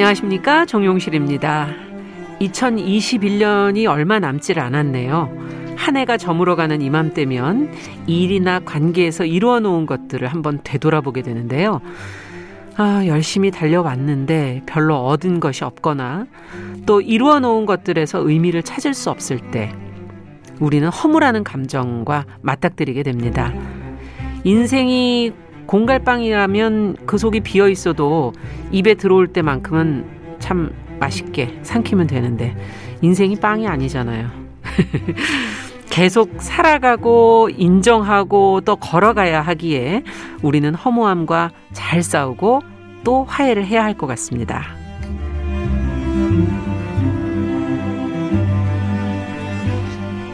안녕하십니까 정용실입니다. 2021년이 얼마 남질 않았네요. 한 해가 저물어가는 이맘때면 일이나 관계에서 이루어 놓은 것들을 한번 되돌아보게 되는데요. 아, 열심히 달려왔는데 별로 얻은 것이 없거나 또 이루어 놓은 것들에서 의미를 찾을 수 없을 때 우리는 허무라는 감정과 맞닥뜨리게 됩니다. 인생이 공갈빵이라면 그 속이 비어 있어도 입에 들어올 때만큼은 참 맛있게 삼키면 되는데 인생이 빵이 아니잖아요. 계속 살아가고 인정하고 또 걸어가야 하기에 우리는 허무함과 잘 싸우고 또 화해를 해야 할 것 같습니다.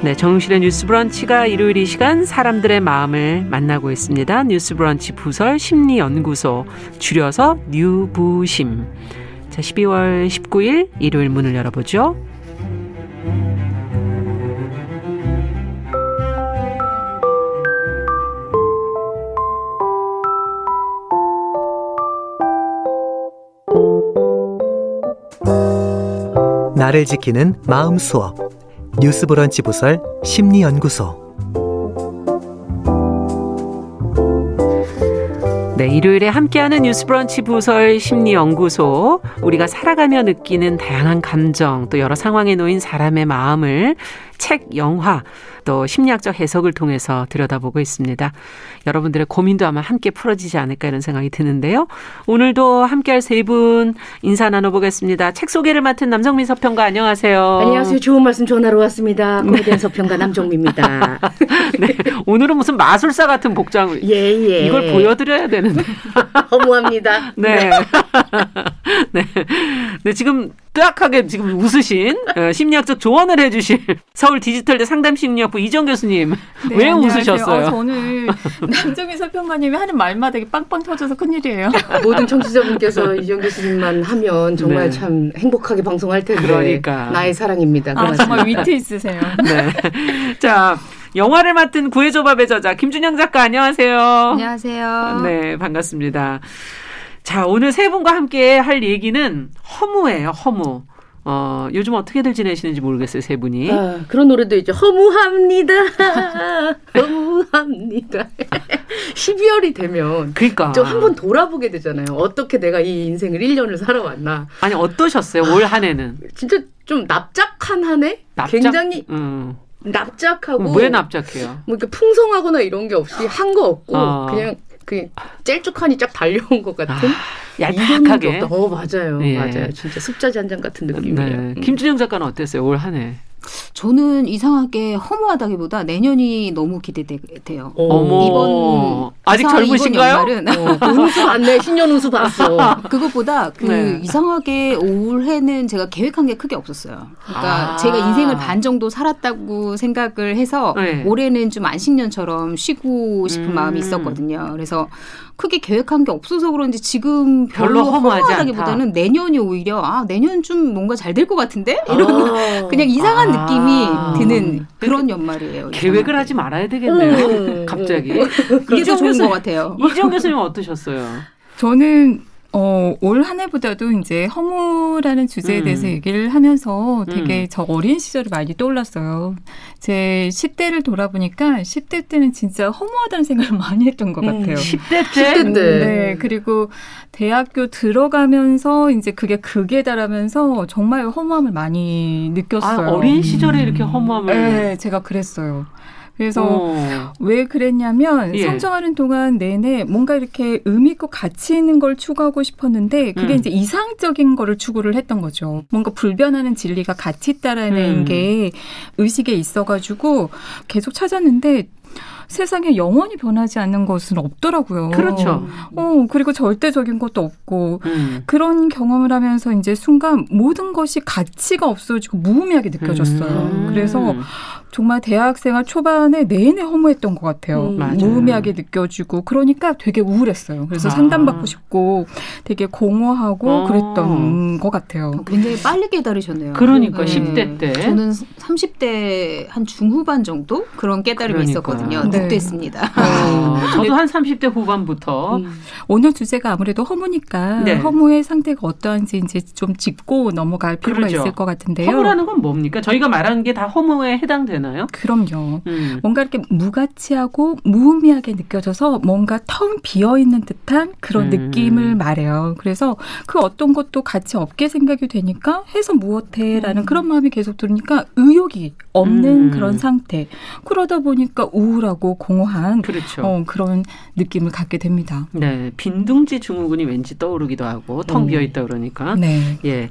네, 정용실의 뉴스 브런치가 일요일 이 시간 사람들의 마음을 만나고 있습니다. 뉴스 브런치 부설 심리연구소 줄여서 뉴부심. 자, 12월 19일 일요일 문을 열어보죠. 나를 지키는 마음 수업 뉴스 브런치 부설 심리 연구소 네, 일요일에 함께하는 뉴스브런치 부설 심리연구소. 우리가 살아가며 느끼는 다양한 감정, 또 여러 상황에 놓인 사람의 마음을 책, 영화, 또 심리학적 해석을 통해서 들여다보고 있습니다. 여러분들의 고민도 아마 함께 풀어지지 않을까 이런 생각이 드는데요. 오늘도 함께할 세 분 인사 나눠보겠습니다. 책 소개를 맡은 남정민 서평가 안녕하세요. 안녕하세요. 좋은 말씀 전하러 왔습니다. 코미디언 네. 서평가 남정민입니다. 네, 오늘은 무슨 마술사 같은 복장. 예, 예. 이걸 보여드려야 되는데. 허무합니다. 네. 네. 네, 지금 뜨악하게 지금 웃으신 어, 심리학적 조언을 해주실 서울 디지털대 상담 심리학부 이정 교수님 네, 왜 안녕하세요. 웃으셨어요? 어, 저는 남정희 서평가님이 하는 말마다 되게 빵빵 터져서 큰일이에요. 모든 청취자분께서 이정 교수님만 하면 정말 네. 참 행복하게 방송할 텐데 그러니까 나의 사랑입니다. 아, 정말 위트 있으세요. 네. 자. 영화를 맡은 구해조밥의 저자 김준영 작가 안녕하세요. 안녕하세요. 네, 반갑습니다. 자, 오늘 세 분과 함께 할 얘기는 허무예요, 허무. 어, 요즘 어떻게들 지내시는지 모르겠어요, 세 분이. 아, 그런 노래도 있죠. 허무합니다. 허무합니다. 12월이 되면. 그니까. 좀 한번 돌아보게 되잖아요. 어떻게 내가 이 인생을 1년을 살아왔나. 아니, 어떠셨어요, 올 한 해는? 진짜 좀 납작한 한 해? 납작? 굉장히. 음. 납작하고 왜 납작해요? 뭐 이렇게 풍성하거나 이런 게 없이 한 거 없고 어. 그냥 그 짤쭉하니 쫙 달려온 것 같은 아, 얄팍하게. 어 맞아요, 예. 맞아요. 진짜 장 같은 느낌이에요. 네. 음. 김준영 작가는 어땠어요 올 한해? 저는 이상하게 허무하다기보다 내년이 너무 기대돼요. 어머. 이번 아직 젊으신가요? 이번 연말은 어, 운수 봤네. 신년 운수 봤어. 그것보다 그 네. 이상하게 올해는 제가 계획한 게 크게 없었어요. 그러니까 아. 제가 인생을 반 정도 살았다고 생각을 해서 네. 올해는 좀 안식년처럼 쉬고 싶은 음. 마음이 있었거든요. 그래서 크게 계획한 게 없어서 그런지 지금 별로, 별로 허무하다기보다는 내년이 오히려 아 내년 좀 뭔가 잘 될 것 같은데 이런 아. 그냥 이상한 아. 느낌이 드는 그런 연말이에요. 계획을 하지 말아야 되겠네요. 음. 갑자기 이게 더 좋은 것 같아요. 이정 교수님 어떠셨어요? 저는 어, 올 한 해보다도 이제 허무라는 주제에 음. 대해서 얘기를 하면서 되게 음. 저 어린 시절이 많이 떠올랐어요. 제 10대를 돌아보니까 10대 때는 진짜 허무하다는 생각을 많이 했던 것 음. 같아요. 10대 때? 10대 때. 네. 그리고 대학교 들어가면서 이제 그게 극에 달하면서 정말 허무함을 많이 느꼈어요. 아, 어린 시절에 이렇게 허무함을. 네, 제가 그랬어요. 그래서 어. 왜 그랬냐면 예. 성장하는 동안 내내 뭔가 이렇게 의미 있고 가치 있는 걸 추구하고 싶었는데 그게 음. 이제 이상적인 거를 추구를 했던 거죠. 뭔가 불변하는 진리가 가치 있다라는 음. 게 의식에 있어가지고 계속 찾았는데 세상에 영원히 변하지 않는 것은 없더라고요. 그렇죠. 어, 그리고 절대적인 것도 없고, 음. 그런 경험을 하면서 이제 순간 모든 것이 가치가 없어지고 무의미하게 느껴졌어요. 음. 그래서 정말 대학생활 초반에 내내 허무했던 것 같아요. 음. 무의미하게 느껴지고, 그러니까 되게 우울했어요. 그래서 아. 상담받고 싶고, 되게 공허하고 어. 그랬던 것 같아요. 어, 굉장히 빨리 깨달으셨네요. 그러니까 네. 10대 때. 저는 30대 한 중후반 정도 그런 깨달음이 그러니까. 있었거든요. 됐거든요. 네. 늑됐습니다. 어, 저도 한 30대 후반부터 음. 오늘 주제가 아무래도 허무니까 네. 허무의 상태가 어떠한지 이제 좀 짚고 넘어갈 필요가 그러죠. 있을 것 같은데요. 허무라는 건 뭡니까? 저희가 말하는 게 다 허무에 해당되나요? 그럼요. 음. 뭔가 이렇게 무가치하고 무의미하게 느껴져서 뭔가 텅 비어 있는 듯한 그런 음. 느낌을 말해요. 그래서 그 어떤 것도 가치 없게 생각이 되니까 해서 무엇해라는 음. 그런 마음이 계속 들으니까 의욕이 없는 음. 그런 상태. 그러다 보니까 우 울하고 공허한 그렇죠. 어, 그런 느낌을 갖게 됩니다. 네, 빈둥지 증후군이 왠지 떠오르기도 하고 텅 음. 비어 있다 그러니까. 네. 예.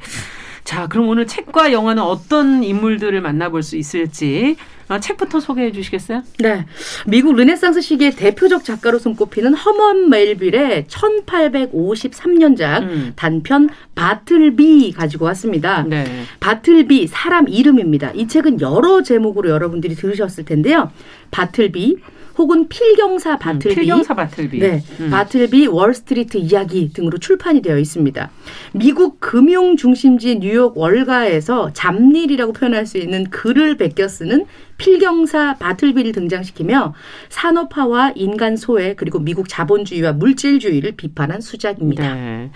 자, 그럼 오늘 책과 영화는 어떤 인물들을 만나볼 수 있을지 아, 책부터 소개해 주시겠어요? 네. 미국 르네상스 시기의 대표적 작가로 손꼽히는 허먼 멜빌의 1853년작 음. 단편 바틀비 가지고 왔습니다. 네. 바틀비 사람 이름입니다. 이 책은 여러 제목으로 여러분들이 들으셨을 텐데요. 바틀비 혹은 필경사 음, 바틀비, 음, 필경사 바틀비, 네, 음. 바틀비 월스트리트 이야기 등으로 출판이 되어 있습니다. 미국 금융 중심지 뉴욕 월가에서 잡일이라고 표현할 수 있는 글을 베껴 쓰는 필경사 바틀비를 등장시키며 산업화와 인간 소외 그리고 미국 자본주의와 물질주의를 비판한 수작입니다. 네.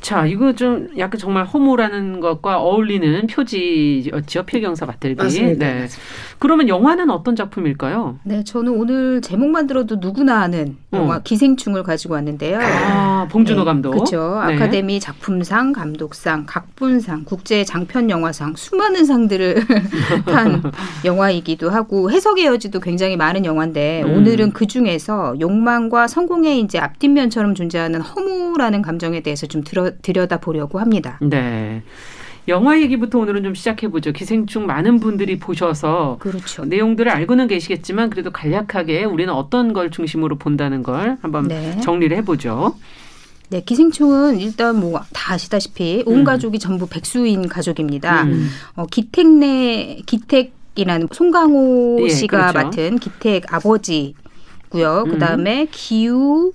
자, 이거 좀 약간 정말 허무라는 것과 어울리는 표지였죠. 필경사 바틀비. 맞습니다. 네. 그러면 영화는 어떤 작품일까요? 네, 저는 오늘 제목만 들어도 누구나 아는 영화 어. 기생충을 가지고 왔는데요. 아, 봉준호 네, 감독. 그렇죠. 네. 아카데미 작품상, 감독상, 각본상, 국제 장편 영화상 수많은 상들을 탄 영화이기도 하고 해석의 여지도 굉장히 많은 영화인데 음. 오늘은 그 중에서 욕망과 성공의 이제 앞뒷면처럼 존재하는 허무라는 감정에 대해서 좀 들어, 들여다 보려고 합니다. 네. 영화 얘기부터 오늘은 좀 시작해 보죠. 기생충 많은 분들이 보셔서 그렇죠. 내용들을 알고는 계시겠지만 그래도 간략하게 우리는 어떤 걸 중심으로 본다는 걸 한번 네. 정리를 해보죠. 네, 기생충은 일단 뭐 다 아시다시피 온 음. 가족이 전부 백수인 가족입니다. 음. 어, 기택 내 기택 이라는 송강호 예, 씨가 그렇죠. 맡은 기택 아버지고요. 음. 그다음에 기우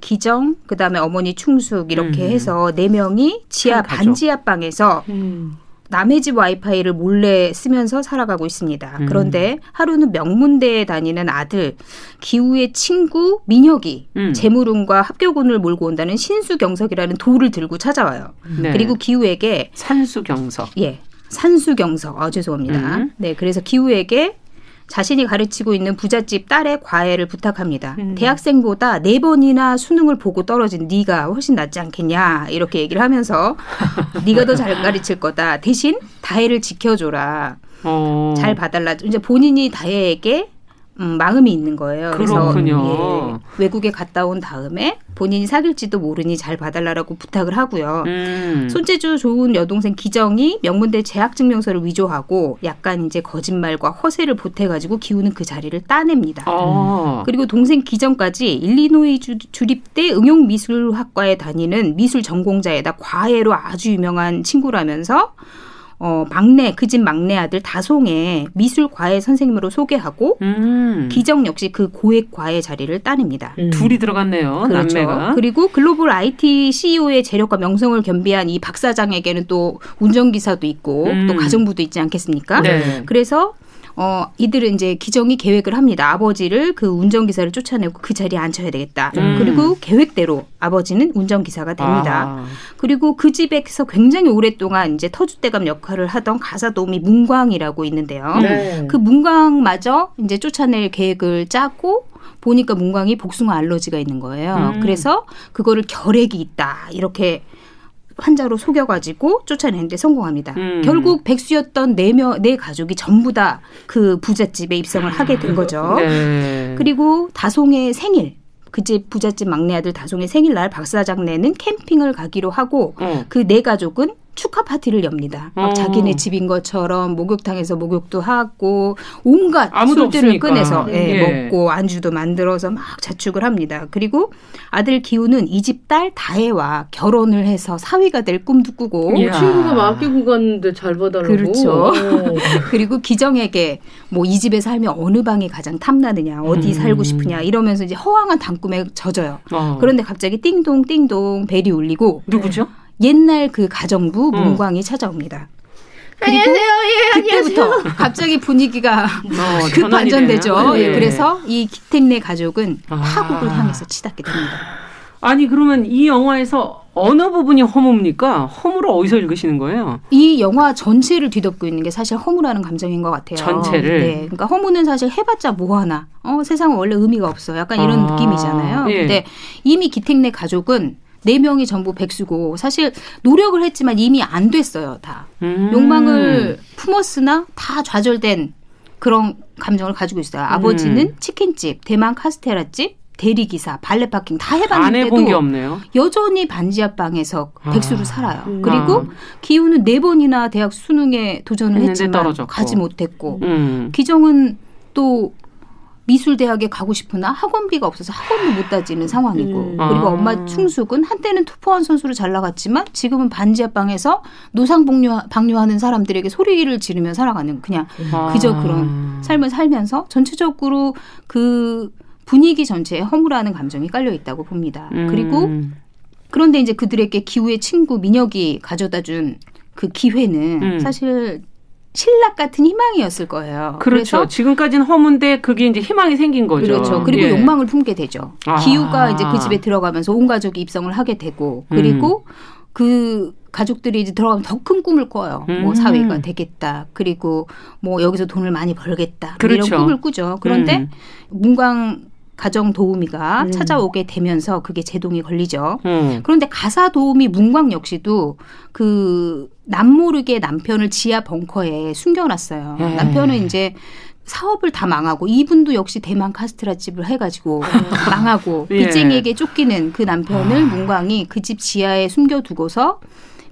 기정, 그다음에 어머니 충숙 이렇게 음. 해서 네 명이 지하 반지하 방에서 음. 남의 집 와이파이를 몰래 쓰면서 살아가고 있습니다. 음. 그런데 하루는 명문대에 다니는 아들 기우의 친구 민혁이 음. 재물운과 합격운을 몰고 온다는 신수경석이라는 돌을 들고 찾아와요. 네. 그리고 기우에게 산수경석. 예. 산수경석. 아 죄송합니다. 음. 네, 그래서 기우에게 자신이 가르치고 있는 부잣집 딸의 과외를 부탁합니다. 음. 대학생보다 네 번이나 수능을 보고 떨어진 네가 훨씬 낫지 않겠냐 이렇게 얘기를 하면서 네가 더 잘 가르칠 거다. 대신 다혜를 지켜줘라. 어. 잘 봐달라. 이제 본인이 다혜에게 음, 마음이 있는 거예요. 그렇군요. 그래서 예, 외국에 갔다 온 다음에 본인이 사귈지도 모르니 잘 봐달라고 부탁을 하고요. 음. 손재주 좋은 여동생 기정이 명문대 재학 증명서를 위조하고 약간 이제 거짓말과 허세를 보태가지고 기우는 그 자리를 따냅니다. 어. 그리고 동생 기정까지 일리노이 주, 주립대 응용미술학과에 다니는 미술 전공자에다 과외로 아주 유명한 친구라면서 어, 막내 그 집 막내 아들 다송의 미술 과외 선생님으로 소개하고 음. 기정 역시 그 고액 과외 자리를 따냅니다. 음. 둘이 들어갔네요. 그렇죠. 남매가. 그리고 글로벌 IT CEO의 재력과 명성을 겸비한 이 박 사장에게는 또 운전기사도 있고 음. 또 가정부도 있지 않겠습니까? 네. 그래서 어, 이들은 이제 기정이 계획을 합니다. 아버지를 그 운전기사를 쫓아내고 그 자리에 앉혀야 되겠다. 음. 그리고 계획대로 아버지는 운전기사가 됩니다. 아. 그리고 그 집에서 굉장히 오랫동안 이제 터줏대감 역할을 하던 가사도우미 문광이라고 있는데요. 네. 그 문광마저 이제 쫓아낼 계획을 짜고 보니까 문광이 복숭아 알러지가 있는 거예요. 음. 그래서 그거를 결핵이 있다. 이렇게 환자로 속여가지고 쫓아내는데 성공합니다. 음. 결국 백수였던 네 명, 네 가족이 전부 다 그 부잣집에 입성을 하게 된 거죠. 네. 그리고 다송의 생일, 그 집 부잣집 막내 아들 다송의 생일날 박 사장네는 캠핑을 가기로 하고 어. 그네 가족은 축하 파티를 엽니다. 막 어. 자기네 집인 것처럼 목욕탕에서 목욕도 하고 온갖 술들을 꺼내서 예, 예. 먹고 안주도 만들어서 막 자축을 합니다. 그리고 아들 기우는 이 집 딸 다혜와 결혼을 해서 사위가 될 꿈도 꾸고 이 친구가 맡기고 갔는데 잘 봐달라고 그렇죠. 그리고 기정에게 뭐 이 집에 살면 어느 방이 가장 탐나느냐 어디 음. 살고 싶으냐 이러면서 이제 허황한 단꿈에 젖어요. 어. 그런데 갑자기 띵동 띵동 벨이 울리고 누구죠? 옛날 그 가정부 문광이 음. 찾아옵니다. 그리고 예, 그때부터 갑자기 분위기가 어, 급 반전되죠. 예. 예. 그래서 이 기택네 가족은 아. 파국을 향해서 치닫게 됩니다. 아니 그러면 이 영화에서 어느 부분이 허무입니까? 허무를 어디서 읽으시는 거예요? 이 영화 전체를 뒤덮고 있는 게 사실 허무라는 감정인 것 같아요. 전체를. 네, 그러니까 허무는 사실 해봤자 뭐 하나. 어, 세상은 원래 의미가 없어. 약간 이런 아, 느낌이잖아요. 예. 근데 이미 기택네 가족은 네 명이 전부 백수고 사실 노력을 했지만 이미 안 됐어요 다 음. 욕망을 품었으나 다 좌절된 그런 감정을 가지고 있어요. 아버지는 음. 치킨집, 대만 카스테라집, 대리기사, 발레 파킹 다 해봤는데도 여전히 반지하방에서 아. 백수로 살아요. 음. 그리고 기우는 네 번이나 대학 수능에 도전을 했지만 떨어졌고. 가지 못했고 음. 기정은 또 미술대학에 가고 싶으나 학원비가 없어서 학원도 못 다지는 상황이고 음. 그리고 아. 엄마 충숙은 한때는 투포한 선수로 잘 나갔지만 지금은 반지하방에서 노상 복류, 방류하는 사람들에게 소리를 지르며 살아가는 그냥 아. 그저 그런 삶을 살면서 전체적으로 그 분위기 전체에 허무라는 감정이 깔려 있다고 봅니다. 음. 그리고 그런데 이제 그들에게 기후의 친구 민혁이 가져다 준 그 기회는 음. 사실 신락 같은 희망이었을 거예요. 그렇죠. 지금까지는 허문데 그게 이제 희망이 생긴 거죠. 그렇죠. 그리고 예. 욕망을 품게 되죠. 아. 기우가 이제 그 집에 들어가면서 온 가족이 입성을 하게 되고 그리고 음. 그 가족들이 이제 들어가면 더 큰 꿈을 꿔요. 뭐 음. 뭐 사회가 되겠다. 그리고 뭐 여기서 돈을 많이 벌겠다. 그렇죠. 이런 꿈을 꾸죠. 그런데 음. 문광 가정 도우미가 음. 찾아오게 되면서 그게 제동이 걸리죠. 음. 그런데 가사 도우미 문광 역시도 그 남모르게 남편을 지하 벙커에 숨겨놨어요. 음. 남편은 이제 사업을 다 망하고 이분도 역시 대만 카스트라 집을 해가지고 망하고 예. 빚쟁이에게 쫓기는 그 남편을 아. 문광이 그 집 지하에 숨겨두고서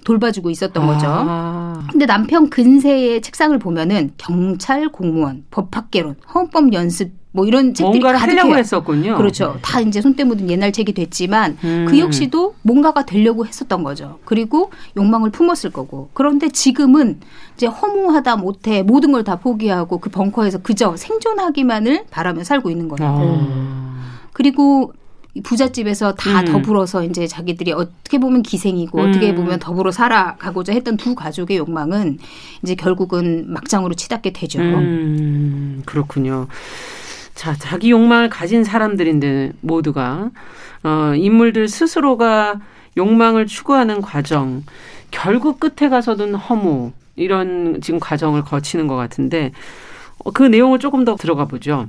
돌봐주고 있었던 거죠. 아. 근데 남편 근세의 책상을 보면은 경찰 공무원, 법학개론, 헌법 연습 뭐 이런 책들이 뭔가를 하려고 했었군요. 그렇죠. 네. 다 이제 손때 묻은 옛날 책이 됐지만 음. 그 역시도 뭔가가 되려고 했었던 거죠. 그리고 욕망을 품었을 거고. 그런데 지금은 이제 허무하다 못해 모든 걸 다 포기하고 그 벙커에서 그저 생존하기만을 바라며 살고 있는 거예요. 아. 그리고 부잣집에서 다 음. 더불어서 이제 자기들이 어떻게 보면 기생이고 음. 어떻게 보면 더불어 살아가고자 했던 두 가족의 욕망은 이제 결국은 막장으로 치닫게 되죠. 음. 그렇군요. 자, 자기 욕망을 가진 사람들인데 모두가 어, 인물들 스스로가 욕망을 추구하는 과정, 결국 끝에 가서는 허무 이런 지금 과정을 거치는 것 같은데 어, 그 내용을 조금 더 들어가 보죠.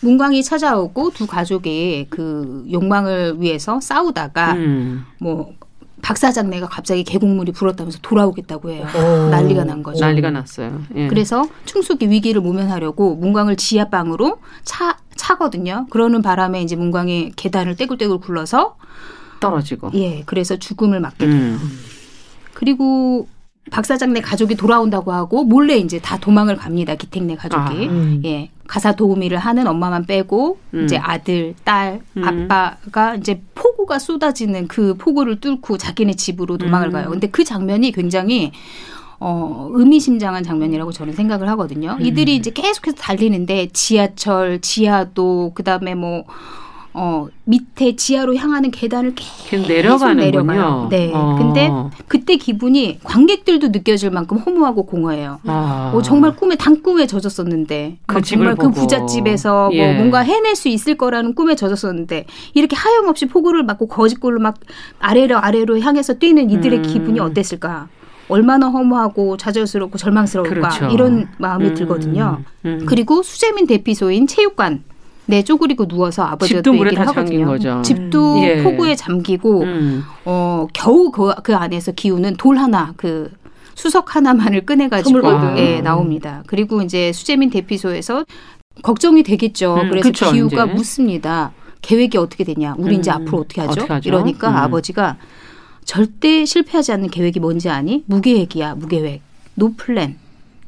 문광이 찾아오고 두 가족이 그 욕망을 위해서 싸우다가 음. 뭐 박사장내가 갑자기 계곡물이 불었다면서 돌아오겠다고 해요. 오. 어. 난리가 난 거죠. 난리가 났어요. 예. 그래서 충숙이 위기를 모면하려고 문광을 지하방으로 차 차거든요. 그러는 바람에 이제 문광이 계단을 떼굴떼굴 굴러서 떨어지고. 예, 그래서 죽음을 맞게 돼요. 음. 그리고 박 사장네 가족이 돌아온다고 하고 몰래 이제 다 도망을 갑니다. 기택네 가족이. 아, 음. 예. 가사 도우미를 하는 엄마만 빼고 음. 이제 아들, 딸, 음. 아빠가 이제 폭우가 쏟아지는 그 폭우를 뚫고 자기네 집으로 도망을 음. 가요. 근데 그 장면이 굉장히 어, 의미심장한 장면이라고 저는 생각을 하거든요. 이들이 음. 이제 계속해서 달리는데 지하철, 지하도, 그 다음에 뭐, 어, 밑에 지하로 향하는 계단을 계속 내려가는군요. 네. 어. 근데 그때 기분이 관객들도 느껴질 만큼 허무하고 공허해요. 아. 어, 정말 꿈에 단꿈에 젖었었는데 그 정말 그 부잣집에서 뭐 예. 뭐 뭔가 해낼 수 있을 거라는 꿈에 젖었었는데 이렇게 하염없이 폭우를 맞고 거짓골로 막 아래로 아래로 향해서 뛰는 이들의 음. 기분이 어땠을까? 얼마나 허무하고 좌절스럽고 절망스러울까 그렇죠. 이런 마음이 음. 들거든요. 음. 그리고 수재민 대피소인 체육관 네, 쪼그리고 누워서 아버지가 집도 물에 다 하거든요. 거죠. 집도 음. 예. 폭우에 잠기고 음. 어 겨우 그, 그 안에서 기우는 돌 하나 그 수석 하나만을 꺼내가지고 예, 나옵니다. 그리고 이제 수재민 대피소에서 걱정이 되겠죠. 음, 그래서 그쵸, 기우가 이제. 묻습니다. 계획이 어떻게 되냐? 우리 음, 이제 앞으로 어떻게 하죠? 어떻게 하죠? 이러니까 음. 아버지가 절대 실패하지 않는 계획이 뭔지 아니? 무계획이야, 무계획. no plan.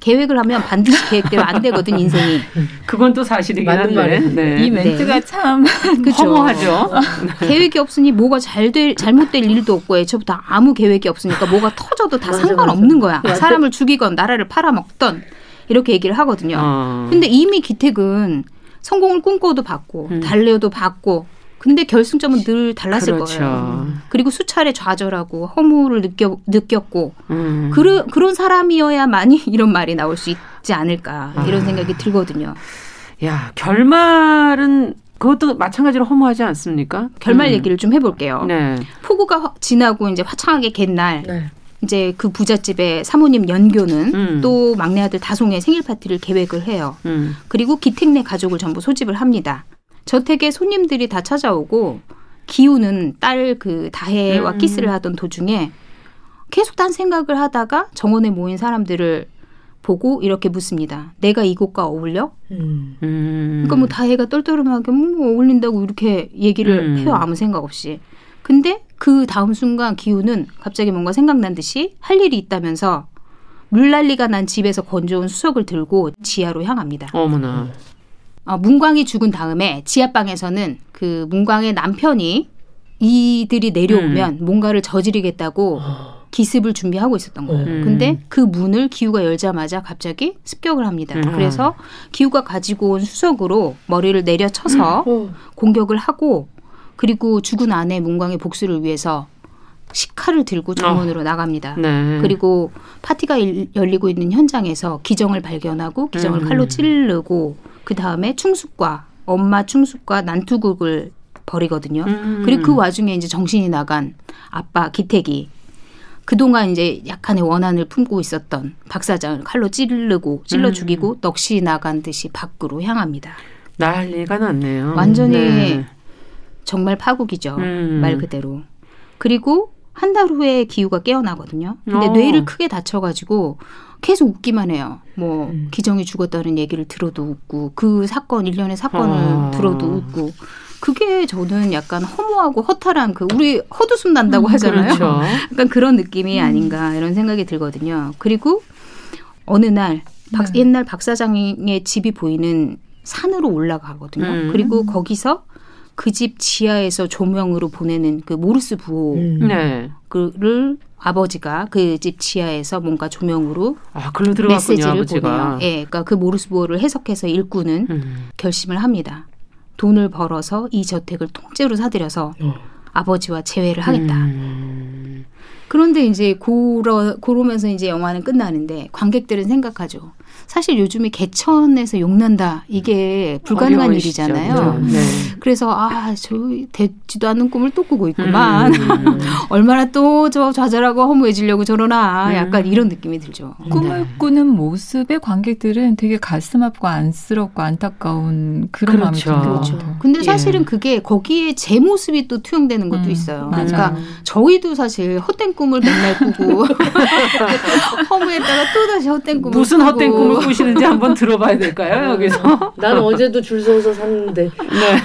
계획을 하면 반드시 계획대로 안 되거든 인생이. 그건 또 사실이긴 한데. 네. 이 멘트가 네. 참 허무하죠. 계획이 없으니 뭐가 잘될 잘못될 일도 없고 애초부터 아무 계획이 없으니까 뭐가 터져도 다 맞아, 상관없는 맞아. 거야. 사람을 죽이건 나라를 팔아먹던 이렇게 얘기를 하거든요. 어. 근데 이미 기택은 성공을 꿈꿔도 봤고 음. 달려도 봤고 근데 결승점은 늘 달랐을 그렇죠. 거예요. 그리고 수차례 좌절하고 허무를 느껴 느꼈고 음. 그런 그런 사람이어야만이 이런 말이 나올 수 있지 않을까 이런 아. 생각이 들거든요. 야 결말은 그것도 마찬가지로 허무하지 않습니까? 결말 음. 얘기를 좀 해볼게요. 네. 폭우가 지나고 이제 화창하게 갯날 네. 이제 그 부잣집의 사모님 연교는 음. 또 막내 아들 다송의 생일 파티를 계획을 해요. 음. 그리고 기택 내 가족을 전부 소집을 합니다. 저택에 손님들이 다 찾아오고 기우는 딸 그 다혜와 음. 키스를 하던 도중에 계속 딴 생각을 하다가 정원에 모인 사람들을 보고 이렇게 묻습니다. 내가 이곳과 어울려? 음. 그러니까 뭐 다혜가 똘똘하게 뭐 어울린다고 이렇게 얘기를 음. 해요. 아무 생각 없이. 근데 그 다음 순간 기우는 갑자기 뭔가 생각난 듯이 할 일이 있다면서 물난리가 난 집에서 건져온 수석을 들고 지하로 향합니다. 어머나. 어, 문광이 죽은 다음에 지하방에서는 그 문광의 남편이 이들이 내려오면 음. 뭔가를 저지르겠다고 기습을 준비하고 있었던 거예요. 음. 근데 그 문을 기우가 열자마자 갑자기 습격을 합니다. 음. 그래서 기우가 가지고 온 수석으로 머리를 내려쳐서 음. 공격을 하고 그리고 죽은 아내 문광의 복수를 위해서 식칼을 들고 정원으로 어. 나갑니다. 네. 그리고 파티가 일, 열리고 있는 현장에서 기정을 발견하고 기정을 음. 칼로 찌르고 그 다음에 충숙과 엄마 충숙과 난투극을 벌이거든요. 음. 그리고 그 와중에 이제 정신이 나간 아빠 기택이 그동안 이제 약간의 원한을 품고 있었던 박 사장을 칼로 찌르고 찔러 음. 죽이고 음. 넋이 나간 듯이 밖으로 향합니다. 난리가 났네요. 완전히 네. 정말 파국이죠. 음. 말 그대로. 그리고 한 달 후에 기우가 깨어나거든요. 근데 어. 뇌를 크게 다쳐가지고 계속 웃기만 해요. 뭐 음. 기정이 죽었다는 얘기를 들어도 웃고 그 사건 일련의 사건을 어. 들어도 웃고 그게 저는 약간 허무하고 허탈한 그 우리 헛웃음 난다고 음, 하잖아요. 그렇죠. 약간 그런 느낌이 음. 아닌가 이런 생각이 들거든요. 그리고 어느 날 박, 네. 옛날 박 사장의 집이 보이는 산으로 올라가거든요. 음. 그리고 거기서 그 집 지하에서 조명으로 보내는 그 모르스 부호를 음. 네. 아버지가 그 집 지하에서 뭔가 조명으로 아, 메시지를 아버지가. 보내요. 예, 그러니까 그 모르스 부호를 해석해서 읽고는 음. 결심을 합니다. 돈을 벌어서 이 저택을 통째로 사들여서 어. 아버지와 재회를 하겠다. 음. 그런데 이제 고러, 고러면서 이제 영화는 끝나는데 관객들은 생각하죠. 사실 요즘에 개천에서 용난다 이게 불가능한 일이잖아요. 네. 그래서 아 저 되지도 않는 꿈을 또 꾸고 있구만. 음. 얼마나 또 저 좌절하고 허무해지려고 저러나 약간 음. 이런 느낌이 들죠. 꿈을 네. 꾸는 모습에 관객들은 되게 가슴 아프고 안쓰럽고 안타까운 그런 그렇죠. 마음이 들죠. 그렇죠. 근데 예. 사실은 예. 그게 거기에 제 모습이 또 투영되는 것도 음. 있어요. 맞아. 그러니까 저희도 사실 헛된 꿈을 맨날 꾸고 허무했다가 또 다시 헛된 꿈을 무슨 꾸고. 헛된 꿈을 꾸시는지 한번 들어봐야 될까요? 여기서. 나는 어제도 줄 서서 샀는데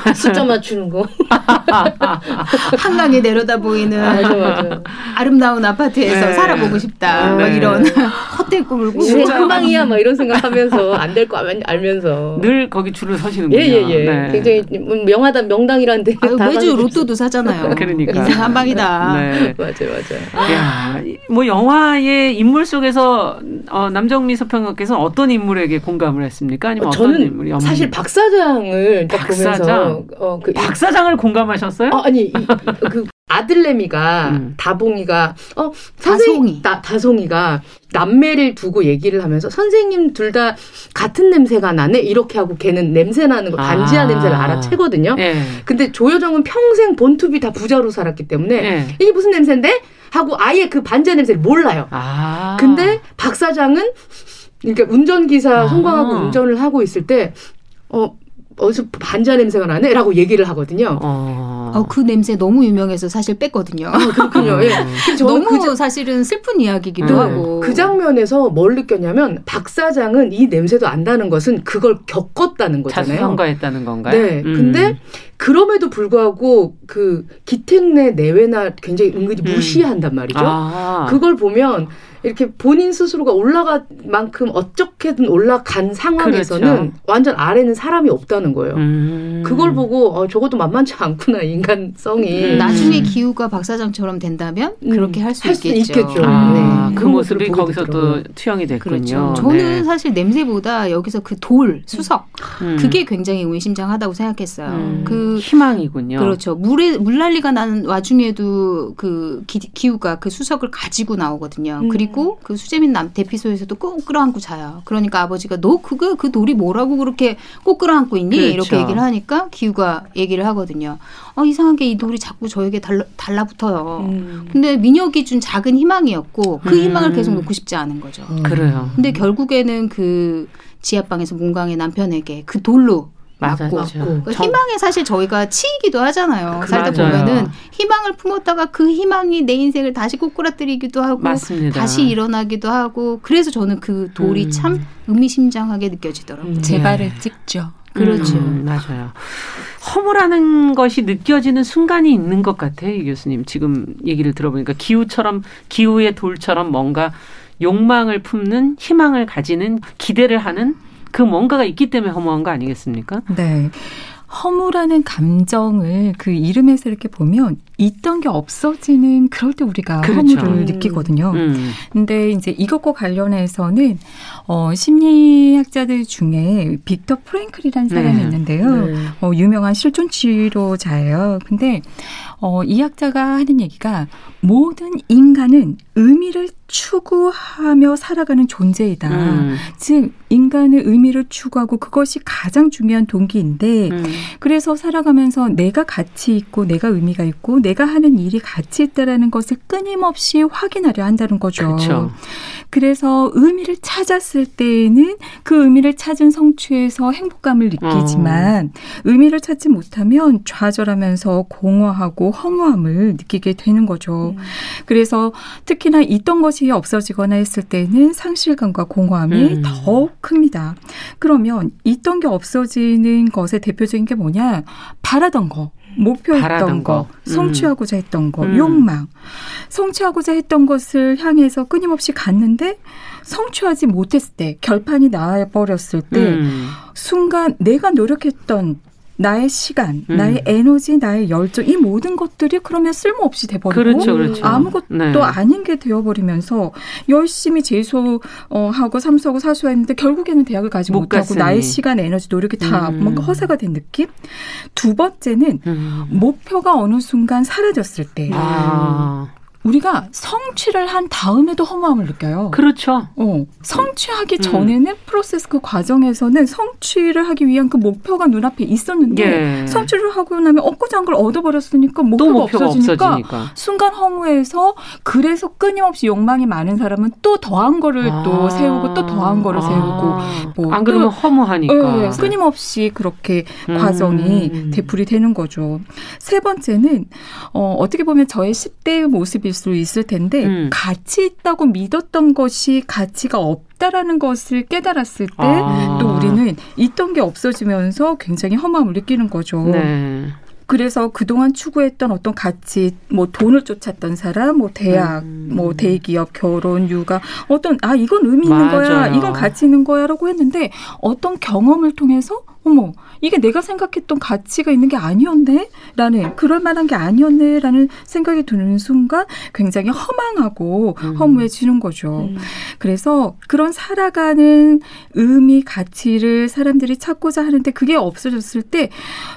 네. 숫자 맞추는 거. 한강이 내려다 보이는 맞아, 맞아. 아름다운 아파트에서 네. 살아보고 싶다. 네. 막 이런 헛된 꿈을 꾸고. 희망이야 막 이런 생각하면서 안 될 거 알면서 늘 거기 줄을 서시는군요. 예예예. 예, 예. 네. 굉장히 뭐 명하다 명당이라는 데 매주 로또도 사잖아요. 그러니까 인생 한 방이다. 네. 맞아 맞아. 야, 뭐 영화의 인물 속에서 어, 남정미 서평가께서 어떤 인물에게 공감을 했습니까? 아니면 어, 저는 인물이 사실 박 사장을 박 보면서 어, 그, 박 사장을 공감하셨어요? 어, 아니 이, 그 아들내미가 음. 다봉이가 어 다송이 다, 다송이가 남매를 두고 얘기를 하면서 선생님 둘 다 같은 냄새가 나네 이렇게 하고 걔는 냄새 나는 거 반지하 아. 냄새를 알아채거든요. 네. 근데 조여정은 평생 본투비 다 부자로 살았기 때문에 네. 이게 무슨 냄새인데 하고 아예 그 반지하 냄새를 몰라요. 아. 근데 박 사장은 그러니까 운전기사 송광하고 아. 운전을 하고 있을 때, 어, 어디서 반자 냄새가 나네 라고 얘기를 하거든요. 어. 어, 그 냄새 너무 유명해서 사실 뺐거든요. 아, 그렇군요. 예. 너무 그, 사실은 슬픈 이야기기도 네. 하고. 그 장면에서 뭘 느꼈냐면 박 사장은 이 냄새도 안다는 것은 그걸 겪었다는 거잖아요. 자수성가했다는 건가요? 네. 음. 근데 그럼에도 불구하고 그 기택 내 내외나 굉장히 은근히 음. 무시한단 말이죠. 아. 그걸 보면 이렇게 본인 스스로가 올라갈 만큼 어떻게든 올라간 상황에서는 그렇죠. 완전 아래는 사람이 없다는 거예요. 음. 그걸 보고 어, 적어도 만만치 않구나 인간성이. 음. 나중에 기후가 박사장처럼 된다면 음. 그렇게 할 수 있겠죠. 있겠죠. 아, 네. 그 모습이 거기서도 투영이 됐군요. 그렇죠. 저는 네. 사실 냄새보다 여기서 그 돌, 수석 음. 그게 굉장히 의미심장하다고 생각했어요. 음. 그 희망이군요. 그렇죠. 물에 물난리가 나는 와중에도 그 기, 기후가 그 수석을 가지고 나오거든요. 음. 그리고 그리고 그 수재민 남 대피소에서도 꼭 끌어안고 자요. 그러니까 아버지가 너 그거 그 돌이 뭐라고 그렇게 꼭 끌어안고 있니? 그렇죠. 이렇게 얘기를 하니까 기우가 얘기를 하거든요. 어, 이상하게 이 돌이 자꾸 저에게 달라, 달라붙어요. 음. 근데 민혁이 준 작은 희망이었고 그 음. 희망을 계속 놓고 싶지 않은 거죠. 음. 그래요. 근데 결국에는 그 지하방에서 문광의 남편에게 그 돌로 맞고 그 희망에 사실 저희가 치이기도 하잖아요. 그, 살다 맞아요. 보면은 희망을 품었다가 그 희망이 내 인생을 다시 꼬꾸라뜨리기도 하고 맞습니다. 다시 일어나기도 하고 그래서 저는 그 돌이 음. 참 의미심장하게 느껴지더라고요. 음. 제 발을 찍죠. 그렇죠. 음, 맞아요. 허물하는 것이 느껴지는 순간이 있는 것 같아요, 이 교수님. 지금 얘기를 들어보니까 기후처럼 기후의 돌처럼 뭔가 욕망을 품는 희망을 가지는 기대를 하는 그 뭔가가 있기 때문에 허무한 거 아니겠습니까? 네. 허무라는 감정을 그 이름에서 이렇게 보면 있던 게 없어지는 그럴 때 우리가 그렇죠. 허무를 음. 느끼거든요. 음. 근데 이제 이것과 관련해서는 어 심리학자들 중에 빅터 프랭클이라는 사람이 네. 있는데요. 네. 어 유명한 실존 치료자예요. 근데 어 이 학자가 하는 얘기가 모든 인간은 의미를 추구하며 살아가는 존재이다. 음. 즉 인간의 의미를 추구하고 그것이 가장 중요한 동기인데 음. 그래서 살아가면서 내가 가치 있고 내가 의미가 있고 내가 하는 일이 가치 있다라는 것을 끊임없이 확인하려 한다는 거죠. 그렇죠. 그래서 의미를 찾았을 때에는 그 의미를 찾은 성취에서 행복감을 느끼지만 어. 의미를 찾지 못하면 좌절하면서 공허하고 허무함을 느끼게 되는 거죠. 음. 그래서 특히나 있던 것이 없어지거나 했을 때는 상실감과 공허함이 음. 더 큽니다. 그러면 있던 게 없어지는 것의 대표적인 게 뭐냐? 바라던 거. 목표했던 거, 거. 음. 성취하고자 했던 거, 음. 욕망. 성취하고자 했던 것을 향해서 끊임없이 갔는데 성취하지 못했을 때, 결판이 나버렸을 때, 음. 순간 내가 노력했던 나의 시간, 음. 나의 에너지, 나의 열정 이 모든 것들이 그러면 쓸모없이 돼버리고 그렇죠, 그렇죠. 아무것도 네. 아닌 게 되어버리면서 열심히 재수하고 삼수하고 사수했는데 결국에는 대학을 가지 못 못하고 갔으니. 나의 시간, 에너지, 노력이 다 음. 뭔가 허사가 된 느낌. 두 번째는 음. 목표가 어느 순간 사라졌을 때. 아. 우리가 성취를 한 다음에도 허무함을 느껴요. 그렇죠. 어, 성취하기 음. 전에는 프로세스 그 과정에서는 성취를 하기 위한 그 목표가 눈앞에 있었는데 예. 성취를 하고 나면 얻고자 한걸 얻어버렸으니까 목표가, 목표가 없어지니까, 없어지니까, 순간 허무해서 그래서 끊임없이 욕망이 많은 사람은 또 더한 거를 아. 또 세우고 또 더한 거를 아. 세우고 뭐 안 그러면 허무하니까 예, 끊임없이 그렇게 음. 과정이 되풀이 되는 거죠. 세 번째는 어, 어떻게 보면 저의 10대의 모습이 수 있을 텐데 음. 가치 있다고 믿었던 것이 가치가 없다라는 것을 깨달았을 때또 아. 우리는 있던 게 없어지면서 굉장히 허무함을 느끼는 거죠. 네. 그래서 그동안 추구했던 어떤 가치, 뭐 돈을 쫓았던 사람, 뭐 대학, 음. 뭐 대기업, 결혼, 육아, 어떤 아 이건 의미 있는 맞아요. 거야, 이건 가치 있는 거야 라고 했는데 어떤 경험을 통해서 어머 이게 내가 생각했던 가치가 있는 게 아니었네? 라는, 그럴 만한 게 아니었네? 라는 생각이 드는 순간 굉장히 허망하고 음. 허무해지는 거죠. 음. 그래서 그런 살아가는 의미, 가치를 사람들이 찾고자 하는데 그게 없어졌을 때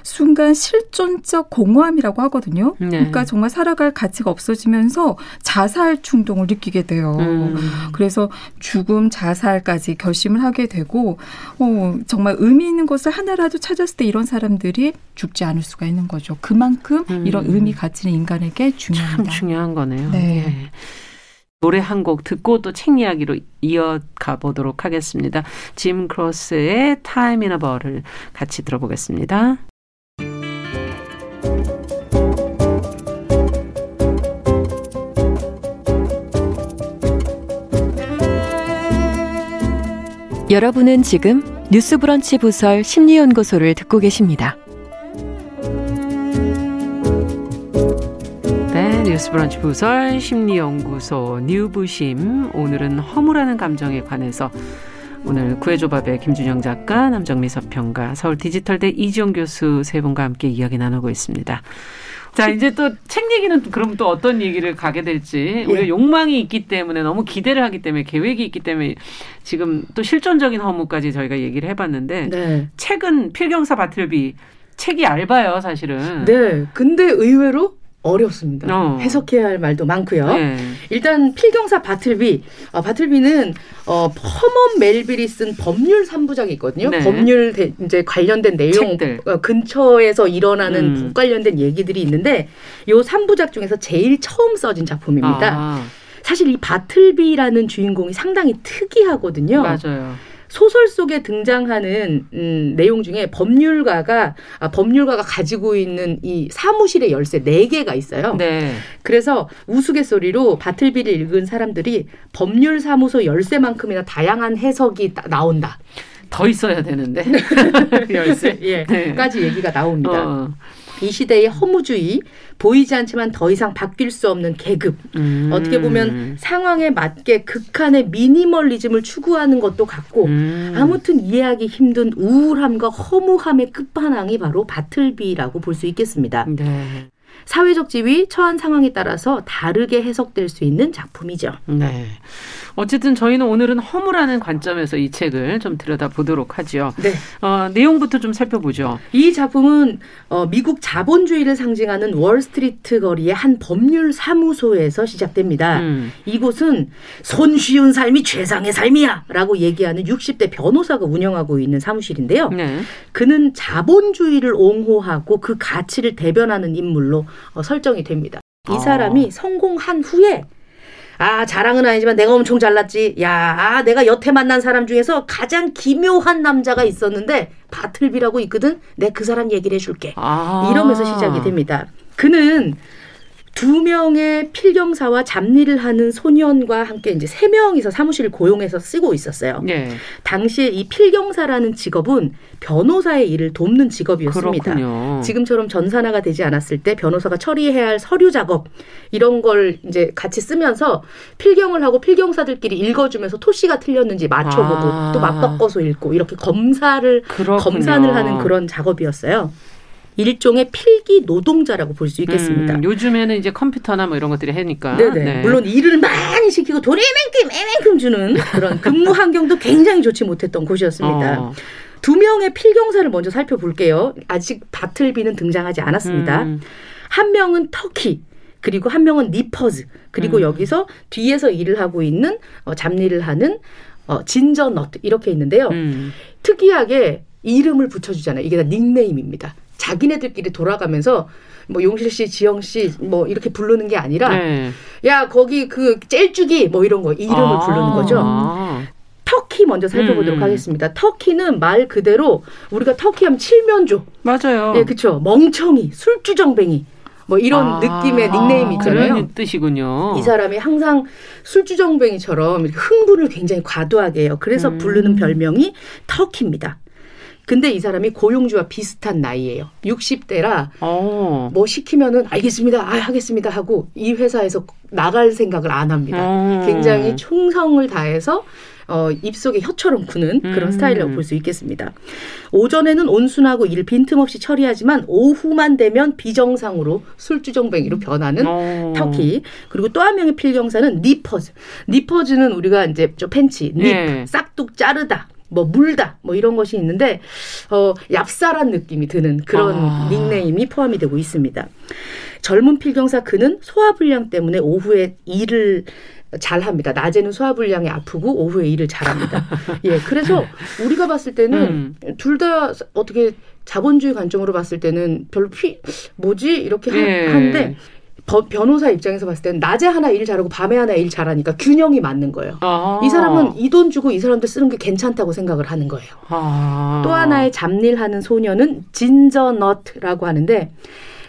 순간 실존적 공허함이라고 하거든요. 네. 그러니까 정말 살아갈 가치가 없어지면서 자살 충동을 느끼게 돼요. 음. 그래서 죽음, 자살까지 결심을 하게 되고, 어, 정말 의미 있는 것을 하나라도 찾 찾았을 때 이런 사람들이 죽지 않을 수가 있는 거죠. 그만큼 음. 이런 의미 가치는 인간에게 중요합니다. 참 중요한 거네요. 네. 네. 노래 한 곡 듣고 또 책 이야기로 이어가 보도록 하겠습니다. 짐 크로치의 Time in a Bottle 같이 들어보겠습니다. 여러분은 지금 뉴스브런치 부설 심리연구소를 듣고 계십니다. 뉴스 브런치 부설 심리연구소 뉴부심 오늘은 허무라는 감정에 관해서 오늘 구해조밥의 김준영 작가, 남정미 서평가, 서울 디지털대 이지영 교수 세 분과 함께 이야기 나누고 있습니다. 자, 이제 또 책 얘기는 그럼 또 어떤 얘기를 가게 될지 우리가 예. 욕망이 있기 때문에 너무 기대를 하기 때문에 계획이 있기 때문에 지금 또 실존적인 허무까지 저희가 얘기를 해봤는데 네. 책은 필경사 바틀비 책이 얇아요, 사실은. 네. 근데 의외로 어렵습니다. 어. 해석해야 할 말도 많고요. 네. 일단 필경사 바틀비, 어, 바틀비는 어, 퍼먼 멜빌이 쓴 법률 3부작이 있거든요. 네. 법률 대, 이제 관련된 내용 어, 근처에서 일어나는 음. 법 관련된 얘기들이 있는데 요 3부작 중에서 제일 처음 써진 작품입니다. 아. 사실 이 바틀비라는 주인공이 상당히 특이하거든요. 맞아요. 소설 속에 등장하는 음, 내용 중에 법률가가 아, 법률가가 가지고 있는 이 사무실의 열쇠 네 개가 있어요. 네. 그래서 우스갯소리로 바틀비를 읽은 사람들이 법률 사무소 열쇠만큼이나 다양한 해석이 나온다. 더 있어야 되는데 열쇠 예까지 네. 얘기가 나옵니다. 어. 이 시대의 허무주의, 보이지 않지만 더 이상 바뀔 수 없는 계급. 음. 어떻게 보면 상황에 맞게 극한의 미니멀리즘을 추구하는 것도 같고, 음. 아무튼 이해하기 힘든 우울함과 허무함의 끝판왕이 바로 바틀비라고 볼 수 있겠습니다. 네. 사회적 지위, 처한 상황에 따라서 다르게 해석될 수 있는 작품이죠. 네. 어쨌든 저희는 오늘은 허무라는 관점에서 이 책을 좀 들여다보도록 하죠. 네. 어, 내용부터 좀 살펴보죠. 이 작품은 어, 미국 자본주의를 상징하는 월스트리트 거리의 한 법률 사무소에서 시작됩니다. 음. 이곳은 손쉬운 삶이 최상의 삶이야 라고 얘기하는 60대 변호사가 운영하고 있는 사무실인데요. 네. 그는 자본주의를 옹호하고 그 가치를 대변하는 인물로 어, 설정이 됩니다. 이 아. 사람이 아. 성공한 후에 아, 자랑은 아니지만 내가 엄청 잘났지. 야, 아, 내가 여태 만난 사람 중에서 가장 기묘한 남자가 있었는데 바틀비라고 있거든. 내 그 사람 얘기를 해줄게. 아. 이러면서 시작이 됩니다. 그는 두 명의 필경사와 잡일을 하는 소년과 함께 이제 세 명이서 사무실을 고용해서 쓰고 있었어요. 네. 당시에 이 필경사라는 직업은 변호사의 일을 돕는 직업이었습니다. 그렇군요. 지금처럼 전산화가 되지 않았을 때 변호사가 처리해야 할 서류 작업 이런 걸 이제 같이 쓰면서 필경을 하고 필경사들끼리 읽어주면서 토시가 틀렸는지 맞춰보고 아. 또 맞바꿔서 읽고 이렇게 검사를 그렇군요. 검산을 하는 그런 작업이었어요. 일종의 필기 노동자라고 볼 수 있겠습니다. 음, 요즘에는 이제 컴퓨터나 뭐 이런 것들이 하니까. 네네. 네. 물론 일을 많이 시키고 돈 이만큼 이만큼 주는 그런 근무 환경도 굉장히 좋지 못했던 곳이었습니다. 어. 두 명의 필경사를 먼저 살펴볼게요. 아직 바틀비는 등장하지 않았습니다. 음. 한 명은 터키, 그리고 한 명은 니퍼즈, 그리고 음. 여기서 뒤에서 일을 하고 있는 어, 잡일을 하는 어, 진저넛 이렇게 있는데요. 음. 특이하게 이름을 붙여주잖아요. 이게 다 닉네임입니다. 자기네들끼리 돌아가면서 뭐 용실 씨, 지영 씨 뭐 이렇게 부르는 게 아니라 네. 야 거기 그 젤쭉이 뭐 이런 거 이름을 아. 부르는 거죠. 아. 터키 먼저 살펴보도록 음. 하겠습니다. 터키는 말 그대로 우리가 터키하면 칠면조. 맞아요. 예, 그렇죠. 멍청이, 술주정뱅이. 뭐 이런 아, 느낌의 닉네임 있잖아요. 그런 뜻이군요. 이 사람이 항상 술주정뱅이처럼 흥분을 굉장히 과도하게 해요. 그래서 음. 부르는 별명이 터키입니다. 근데 이 사람이 고용주와 비슷한 나이예요. 60대라 어. 뭐 시키면은 알겠습니다. 아 하겠습니다 하고 이 회사에서 나갈 생각을 안 합니다. 어. 굉장히 충성을 다해서 어, 입속에 혀처럼 구는 그런 음. 스타일이라고 볼 수 있겠습니다. 오전에는 온순하고 일을 빈틈없이 처리하지만 오후만 되면 비정상으로 술주정뱅이로 변하는 어. 터키. 그리고 또 한 명의 필경사는 니퍼즈. 니퍼즈는 우리가 이제 저 팬치, 닙, 네. 싹둑 자르다. 뭐 물다 뭐 이런 것이 있는데 어 얍쌀한 느낌이 드는 그런 아. 닉네임이 포함이 되고 있습니다. 젊은 필경사 그는 소화불량 때문에 오후에 일을 잘 합니다. 낮에는 소화불량이 아프고 오후에 일을 잘 합니다. 예, 그래서 우리가 봤을 때는 음. 둘다 어떻게 자본주의 관점으로 봤을 때는 별로 피 뭐지 이렇게 예. 하는데 변호사 입장에서 봤을 때는 낮에 하나 일 잘하고 밤에 하나 일 잘하니까 균형이 맞는 거예요. 아. 이 사람은 이 돈 주고 이 사람들 쓰는 게 괜찮다고 생각을 하는 거예요. 아. 또 하나의 잡일하는 소녀는 진저넛라고 하는데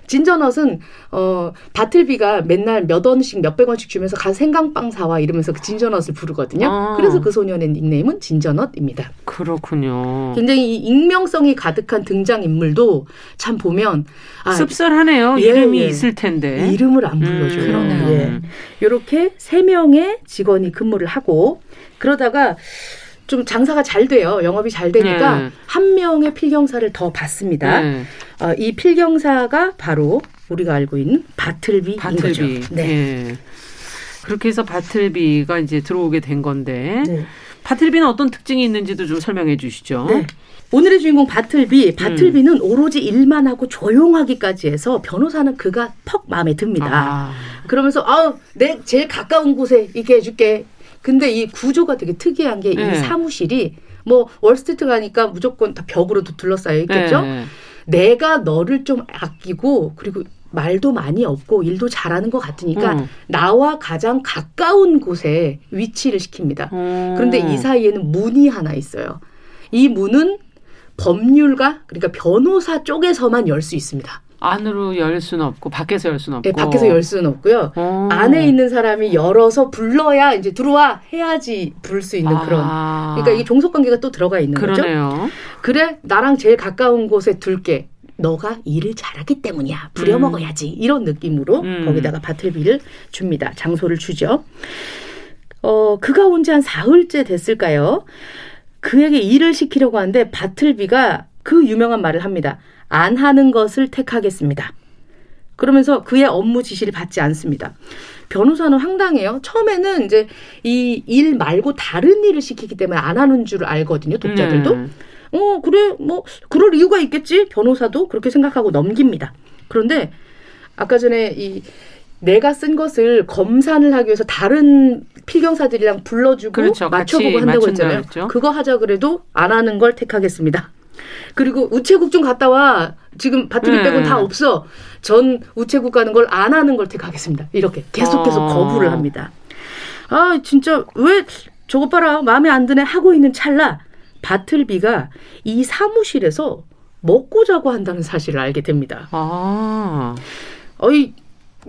진저넛은 어 바틀비가 맨날 몇 원씩 몇백 원씩 주면서 가 생강빵 사와 이러면서 그 진저넛을 부르거든요. 아. 그래서 그 소년의 닉네임은 진저넛입니다. 그렇군요. 굉장히 익명성이 가득한 등장 인물도 참 보면 아, 씁쓸하네요. 예, 이름이 예. 있을 텐데 이름을 안 불러줘요. 음, 예. 이렇게 세 명의 직원이 근무를 하고 그러다가 좀 장사가 잘 돼요. 영업이 잘 되니까 네. 한 명의 필경사를 더 받습니다. 네. 어, 이 필경사가 바로 우리가 알고 있는 바틀비인 바틀비. 거죠. 네. 네. 그렇게 해서 바틀비가 이제 들어오게 된 건데 네. 바틀비는 어떤 특징이 있는지도 좀 설명해 주시죠. 네. 오늘의 주인공 바틀비. 바틀비는 음. 오로지 일만 하고 조용하기까지 해서 변호사는 그가 퍽 마음에 듭니다. 아. 그러면서 아우 내 제일 가까운 곳에 있게 해줄게. 근데 이 구조가 되게 특이한 게이 네. 사무실이 뭐 월스트리트 가니까 무조건 다 벽으로도 둘러싸여 있겠죠. 네. 내가 너를 좀 아끼고 그리고 말도 많이 없고 일도 잘하는 것 같으니까 음. 나와 가장 가까운 곳에 위치를 시킵니다. 음. 그런데 이 사이에는 문이 하나 있어요. 이 문은 법률가 그러니까 변호사 쪽에서만 열 수 있습니다. 안으로 열 수는 없고 밖에서 열 수는 없고. 네, 밖에서 열 수는 없고요. 오. 어. 안에 있는 사람이 열어서 불러야 이제 들어와 해야지 부를 수 있는 아. 그런. 그러니까 이게 종속 관계가 또 들어가 있는 그러네요. 거죠. 그래 나랑 제일 가까운 곳에 둘게. 너가 일을 잘하기 때문이야. 부려먹어야지. 음. 이런 느낌으로 음. 거기다가 바틀비를 줍니다. 장소를 주죠. 어, 그가 온 지 한 사흘째 됐을까요? 그에게 일을 시키려고 하는데 바틀비가 그 유명한 말을 합니다. 안 하는 것을 택하겠습니다. 그러면서 그의 업무 지시를 받지 않습니다. 변호사는 황당해요. 처음에는 이제 이 일 말고 다른 일을 시키기 때문에 안 하는 줄 알거든요. 독자들도. 음. 어, 그래, 뭐, 그럴 이유가 있겠지. 변호사도 그렇게 생각하고 넘깁니다. 그런데 아까 전에 이 내가 쓴 것을 검산을 하기 위해서 다른 필경사들이랑 불러주고 그렇죠. 맞춰보고 한다고 했잖아요. 그거 하자 그래도 안 하는 걸 택하겠습니다. 그리고 우체국 좀 갔다 와. 지금 바트리 네. 빼고 다 없어. 전 우체국 가는 걸 안 하는 걸 택하겠습니다. 이렇게 계속해서 어. 거부를 합니다. 아, 진짜 왜 저것 봐라. 마음에 안 드네 하고 있는 찰나 바틀비가 이 사무실에서 먹고 자고 한다는 사실을 알게 됩니다. 아. 어이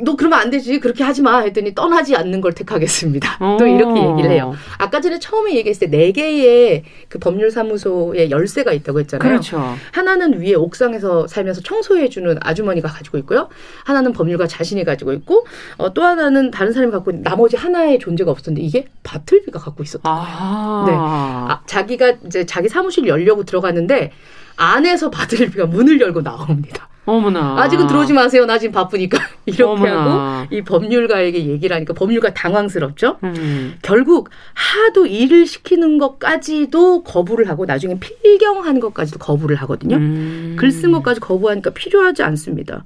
너 그러면 안 되지. 그렇게 하지 마. 했더니 떠나지 않는 걸 택하겠습니다. 또 이렇게 얘기를 해요. 아까 전에 처음에 얘기했을 때 네 개의 그 법률사무소에 열쇠가 있다고 했잖아요. 그렇죠. 하나는 위에 옥상에서 살면서 청소해주는 아주머니가 가지고 있고요. 하나는 법률가 자신이 가지고 있고 어, 또 하나는 다른 사람이 갖고 있는 나머지 하나의 존재가 없었는데 이게 바틀비가 갖고 있었던 거예요. 아. 네. 아, 자기가 이제 자기 사무실 열려고 들어갔는데 안에서 바틀비가 문을 열고 나옵니다. 어머나. 아직은 들어오지 마세요. 나 지금 바쁘니까. 이렇게 어머나. 하고 이 법률가에게 얘기를 하니까 법률가 당황스럽죠. 음. 결국 하도 일을 시키는 것까지도 거부를 하고 나중에 필경하는 것까지도 거부를 하거든요. 음. 글쓴 것까지 거부하니까 필요하지 않습니다.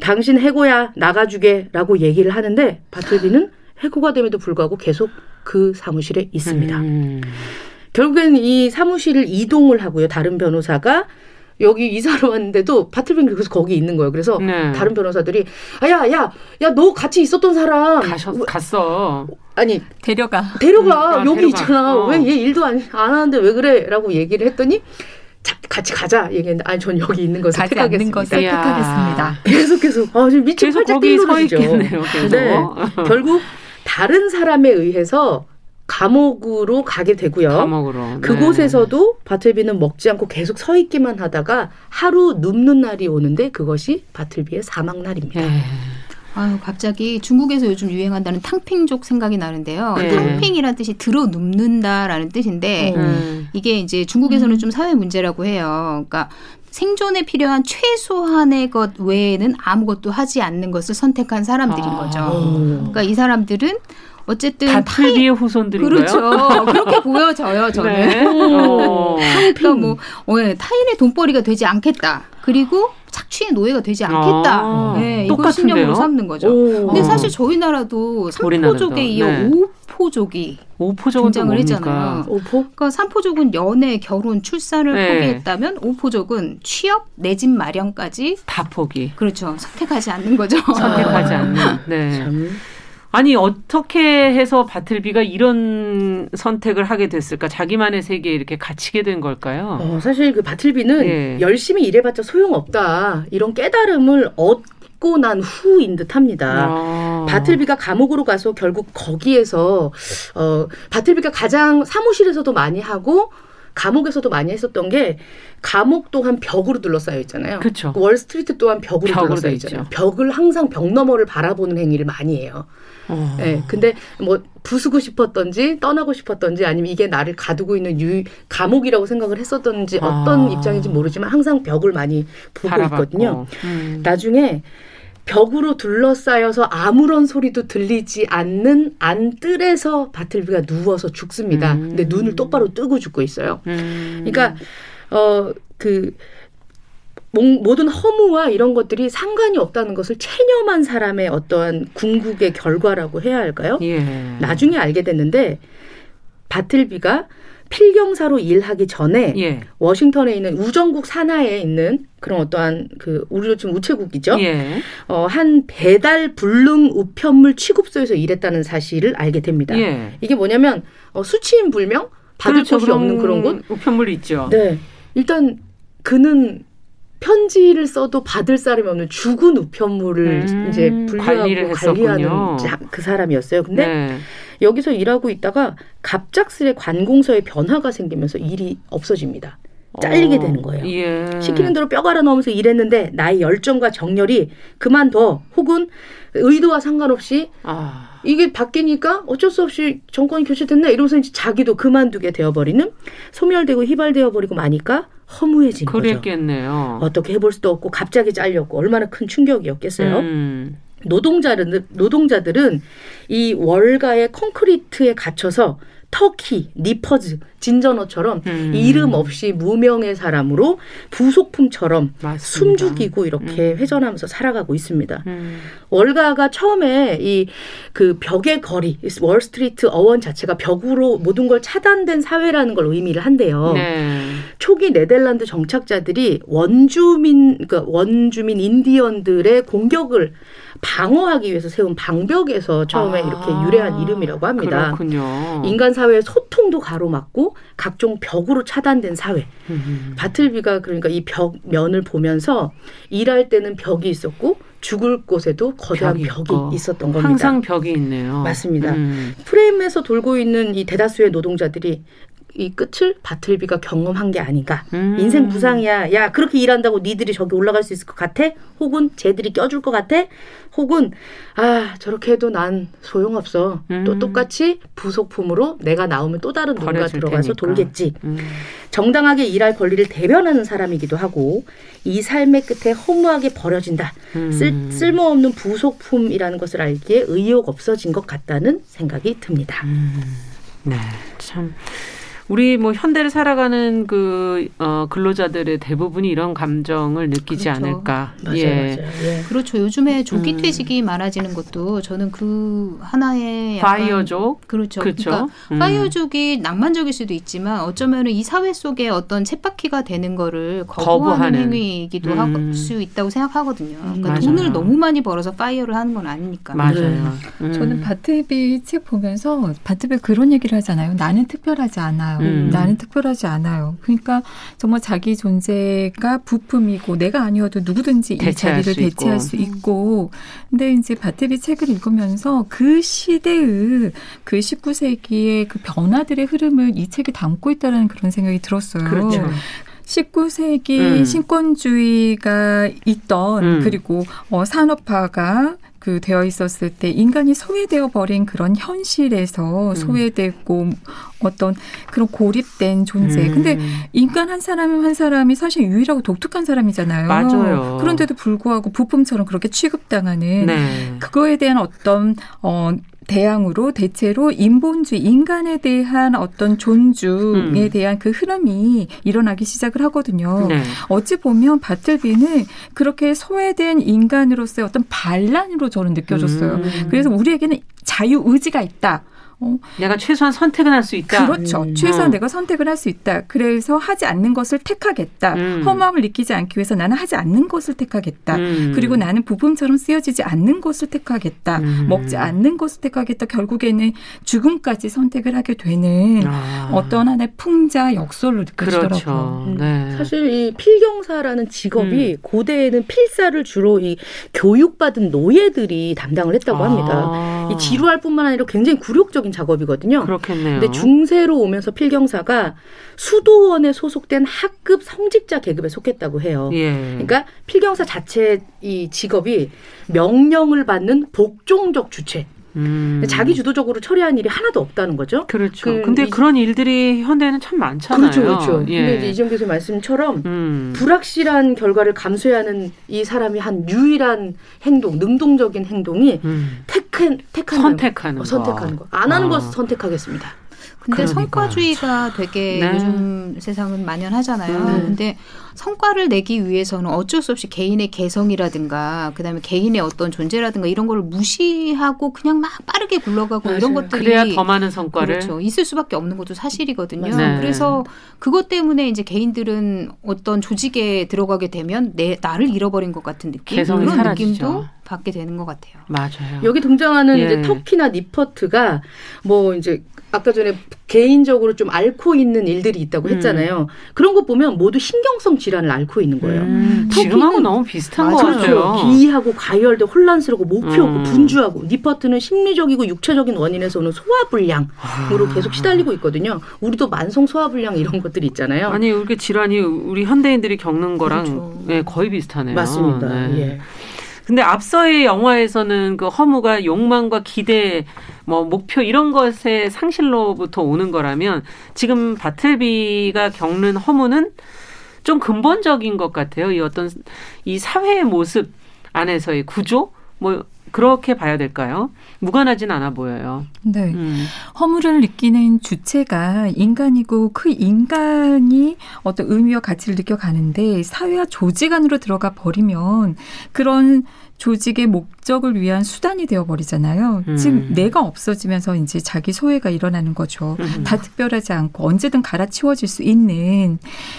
당신 해고야 나가주게라고 얘기를 하는데 바틀비는 해고가 됨에도 불구하고 계속 그 사무실에 있습니다. 음. 결국엔 이 사무실을 이동을 하고요. 다른 변호사가 여기 이사를 왔는데도 바틀뱅이 계속 거기 있는 거예요. 그래서 네. 다른 변호사들이 아야 야 야 너 같이 있었던 사람 가셨, 갔어. 아니 데려가 데려가 음, 여기 데려가. 있잖아. 어. 왜얘 일도 안, 안 하는데 왜 그래?라고 얘기를 했더니 자, 같이 가자 얘기했는데 아니 전 여기 있는 것을 택하겠습니다. 것을 택하겠습니다. 계속 계속 아 지금 미친 팔자 띵노리죠. 네. 결국 다른 사람에 의해서 감옥으로 가게 되고요. 감옥으로. 네. 그곳에서도 바틀비는 먹지 않고 계속 서 있기만 하다가 하루 눕는 날이 오는데 그것이 바틀비의 사망 날입니다. 네. 아유, 갑자기 중국에서 요즘 유행한다는 탕핑족 생각이 나는데요. 네. 탕핑이라는 뜻이 들어 눕는다라는 뜻인데 음. 이게 이제 중국에서는 음. 좀 사회 문제라고 해요. 그러니까 생존에 필요한 최소한의 것 외에는 아무것도 하지 않는 것을 선택한 사람들인 아. 거죠. 그러니까 이 사람들은 어쨌든 다틀비의 후손들인가요? 그렇죠. 그렇게 보여져요, 저는. 네. 어. 그러니까 뭐 어, 예, 타인의 돈벌이가 되지 않겠다. 그리고 착취의 노예가 되지 않겠다. 아, 네, 이걸 신념으로 삼는 거죠. 오. 근데 사실 저희 나라도 삼포족에 이어 네. 오포족이 등장을 했잖아요. 오포? 그러니까 삼포족은 연애, 결혼, 출산을 네. 포기했다면 오포족은 취업, 내 집 마련까지 다 포기. 그렇죠. 선택하지 않는 거죠. 선택하지 않는. 네. 참. 아니 어떻게 해서 바틀비가 이런 선택을 하게 됐을까? 자기만의 세계에 이렇게 갇히게 된 걸까요? 어, 사실 그 바틀비는 예. 열심히 일해봤자 소용없다 이런 깨달음을 얻 받고 난 후인 듯합니다. 아. 바틀비가 감옥으로 가서 결국 거기에서 어 바틀비가 가장 사무실에서도 많이 하고 감옥에서도 많이 했었던 게 감옥 또한 벽으로 둘러싸여 있잖아요. 그렇죠. 월스트리트 또한 벽으로, 벽으로 둘러싸여 있잖아요. 벽을 항상 벽 너머를 바라보는 행위를 많이 해요. 어. 네, 근데 뭐 부수고 싶었던지 떠나고 싶었던지 아니면 이게 나를 가두고 있는 유 감옥이라고 생각을 했었던지 어떤 아. 입장인지 모르지만 항상 벽을 많이 보고 바라봤고. 있거든요. 음. 나중에 벽으로 둘러싸여서 아무런 소리도 들리지 않는 안뜰에서 바틀비가 누워서 죽습니다. 음. 근데 눈을 똑바로 뜨고 죽고 있어요. 음. 그러니까 어그 모든 허무와 이런 것들이 상관이 없다는 것을 체념한 사람의 어떠한 궁극의 결과라고 해야 할까요? 예. 나중에 알게 됐는데 바틀비가 필경사로 일하기 전에 예. 워싱턴에 있는 우정국 산하에 있는 그런 어떠한 그 우리로 지금 우체국이죠. 예. 어, 한 배달 불능 우편물 취급소에서 일했다는 사실을 알게 됩니다. 예. 이게 뭐냐면 어, 수치인 불명 받을 그렇죠. 곳이 없는 그런 곳 우편물 있죠. 네. 일단 그는 편지를 써도 받을 사람이 없는 죽은 우편물을 음, 이제 분류하고 관리하는 그 사람이었어요. 근데 네. 여기서 일하고 있다가 갑작스레 관공서에 변화가 생기면서 일이 없어집니다. 잘리게 어, 되는 거예요. 예. 시키는 대로 뼈 갈아 넣으면서 일했는데 나의 열정과 정열이 그만둬 혹은 의도와 상관없이 아. 이게 바뀌니까 어쩔 수 없이 정권이 교체됐나 이러면서 이제 자기도 그만두게 되어버리는 소멸되고 휘발되어 버리고 마니까 허무해진 그랬겠네요. 거죠. 어떻게 해볼 수도 없고 갑자기 잘렸고 얼마나 큰 충격이었겠어요. 음. 노동자들은 노동자들은 이 월가의 콘크리트에 갇혀서 터키, 니퍼즈, 진저너처럼 음. 이름 없이 무명의 사람으로 부속품처럼 맞습니다. 숨죽이고 이렇게 음. 회전하면서 살아가고 있습니다. 음. 월가가 처음에 이 그 벽의 거리, 월스트리트 어원 자체가 벽으로 모든 걸 차단된 사회라는 걸 의미를 한대요. 네. 초기 네덜란드 정착자들이 원주민, 그러니까 원주민 인디언들의 공격을 방어하기 위해서 세운 방벽에서 처음에 아, 이렇게 유래한 이름이라고 합니다. 그렇군요. 인간 사회의 소통도 가로막고 각종 벽으로 차단된 사회. 음. 바틀비가 그러니까 이 벽 면을 보면서 일할 때는 벽이 있었고 죽을 곳에도 거대한 벽이, 벽이 있었던 겁니다. 항상 벽이 있네요. 맞습니다. 음. 프레임에서 돌고 있는 이 대다수의 노동자들이 이 끝을 바틀비가 경험한 게 아닌가. 음. 인생 부상이야. 야 그렇게 일한다고 니들이 저기 올라갈 수 있을 것 같아? 혹은 쟤들이 껴줄 것 같아? 혹은 아 저렇게 해도 난 소용없어. 음. 또 똑같이 부속품으로 내가 나오면 또 다른 누군가 들어가서 테니까. 돌겠지. 음. 정당하게 일할 권리를 대변하는 사람이기도 하고 이 삶의 끝에 허무하게 버려진다. 음. 쓸, 쓸모없는 부속품이라는 것을 알기에 의욕 없어진 것 같다는 생각이 듭니다. 음. 네, 참. 우리 뭐 현대를 살아가는 그 어, 근로자들의 대부분이 이런 감정을 느끼지 그렇죠. 않을까. 맞아요, 예. 맞아요. 예. 그렇죠. 요즘에 조기 음. 퇴직이 음. 많아지는 것도 저는 그 하나의 파이어족 그렇죠. 그렇죠. 그러니까 음. 파이어족이 낭만적일 수도 있지만 어쩌면은 이 사회 속에 어떤 쳇바퀴가 되는 거를 거부하는, 거부하는. 행위이기도 음. 할수 있다고 생각하거든요. 그러니까 돈을 너무 많이 벌어서 파이어를 하는 건 아니니까. 맞아요. 음. 저는 바틀비 책 보면서 바틀비 그런 얘기를 하잖아요. 나는 특별하지 않아 요. 음. 나는 특별하지 않아요. 그러니까 정말 자기 존재가 부품이고 내가 아니어도 누구든지 이 자리를 대체할 수 있고. 근데 이제 바테비 책을 읽으면서 그 시대의 그 19세기의 그 변화들의 흐름을 이 책이 담고 있다는 그런 생각이 들었어요. 그렇죠. 19세기 음. 신권주의가 있던 음. 그리고 어, 산업화가 그 되어 있었을 때 인간이 소외되어 버린 그런 현실에서 음. 소외되고 어떤 그런 고립된 존재. 음. 근데 인간 한 사람 한 사람이 사실 유일하고 독특한 사람이잖아요. 맞아요. 그런데도 불구하고 부품처럼 그렇게 취급당하는 네. 그거에 대한 어떤 어 대항으로 대체로 인본주의 인간에 대한 어떤 존중에 음. 대한 그 흐름이 일어나기 시작을 하거든요. 네. 어찌 보면 바틀비는 그렇게 소외된 인간으로서의 어떤 반란으로 저는 느껴졌어요. 음. 그래서 우리에게는 자유 의지가 있다. 어, 내가 최소한 선택은 할 수 있다. 그렇죠. 음. 최소한 어. 내가 선택을 할 수 있다. 그래서 하지 않는 것을 택하겠다. 음. 허무함을 느끼지 않기 위해서 나는 하지 않는 것을 택하겠다. 음. 그리고 나는 부품처럼 쓰여지지 않는 것을 택하겠다. 음. 먹지 않는 것을 택하겠다. 결국에는 죽음까지 선택을 하게 되는 아. 어떤 하나의 풍자 역설로 느껴지더라고요. 그렇죠. 음. 네. 사실 이 필경사라는 직업이 음. 고대에는 필사를 주로 이 교육받은 노예들이 담당을 했다고 아. 합니다. 이 지루할 뿐만 아니라 굉장히 굴욕적인 작업이거든요. 그렇겠네요. 근데 중세로 오면서 필경사가 수도원에 소속된 학급 성직자 계급에 속했다고 해요. 예. 그러니까 필경사 자체 이 직업이 명령을 받는 복종적 주체. 음. 자기 주도적으로 처리한 일이 하나도 없다는 거죠. 그렇죠. 그, 근데 이, 그런 일들이 현대에는 참 많잖아요. 그렇죠, 그렇죠. 예. 근데 이제 이정 교수 말씀처럼 음. 불확실한 결과를 감수해야 하는 이 사람이 한 유일한 행동, 능동적인 행동이 음. 택한, 택한 선택하는 거. 선택하는 거. 안 하는 어. 것을 선택하겠습니다. 근데 그러니까. 성과주의가 되게 네. 요즘 세상은 만연하잖아요. 음. 근데 성과를 내기 위해서는 어쩔 수 없이 개인의 개성이라든가 그다음에 개인의 어떤 존재라든가 이런 걸 무시하고 그냥 막 빠르게 굴러가고 맞아요. 이런 것들이 그래야 더 많은 성과를 그렇죠. 있을 수밖에 없는 것도 사실이거든요. 네. 그래서 그것 때문에 이제 개인들은 어떤 조직에 들어가게 되면 내 나를 잃어버린 것 같은 느낌 그런 사라지죠. 느낌도 받게 되는 것 같아요. 맞아요. 여기 등장하는 예. 이제 터키나 니퍼트가 뭐 이제 아까 전에 개인적으로 좀 앓고 있는 일들이 있다고 음. 했잖아요. 음. 그런 거 보면 모두 신경성 질환을 앓고 있는 거예요. 음. 지금하고 너무 비슷한 거 같아요. 비하고 가열돼 혼란스럽고 목표 없고 음. 분주하고 니퍼트는 심리적이고 육체적인 원인에서 오는 소화불량으로 아. 계속 시달리고 있거든요. 우리도 만성 소화불량 이런 것들이 있잖아요. 아니 이렇게 질환이 우리 현대인들이 겪는 거랑 그렇죠. 네, 거의 비슷하네요. 맞습니다. 네. 예. 근데 앞서의 영화에서는 그 허무가 욕망과 기대, 뭐 목표 이런 것의 상실로부터 오는 거라면 지금 바틀비가 겪는 허무는 좀 근본적인 것 같아요. 이 어떤 이 사회의 모습 안에서의 구조, 뭐 그렇게 봐야 될까요? 무관하진 않아 보여요. 네. 음. 허물을 느끼는 주체가 인간이고 그 인간이 어떤 의미와 가치를 느껴가는데 사회와 조직 안으로 들어가 버리면 그런 조직의 목 적을 위한 수단이 되어 버리잖아요. 음. 즉 내가 없어지면서 이제 자기 소외가 일어나는 거죠. 음. 다 특별하지 않고 언제든 갈아치워질 수 있는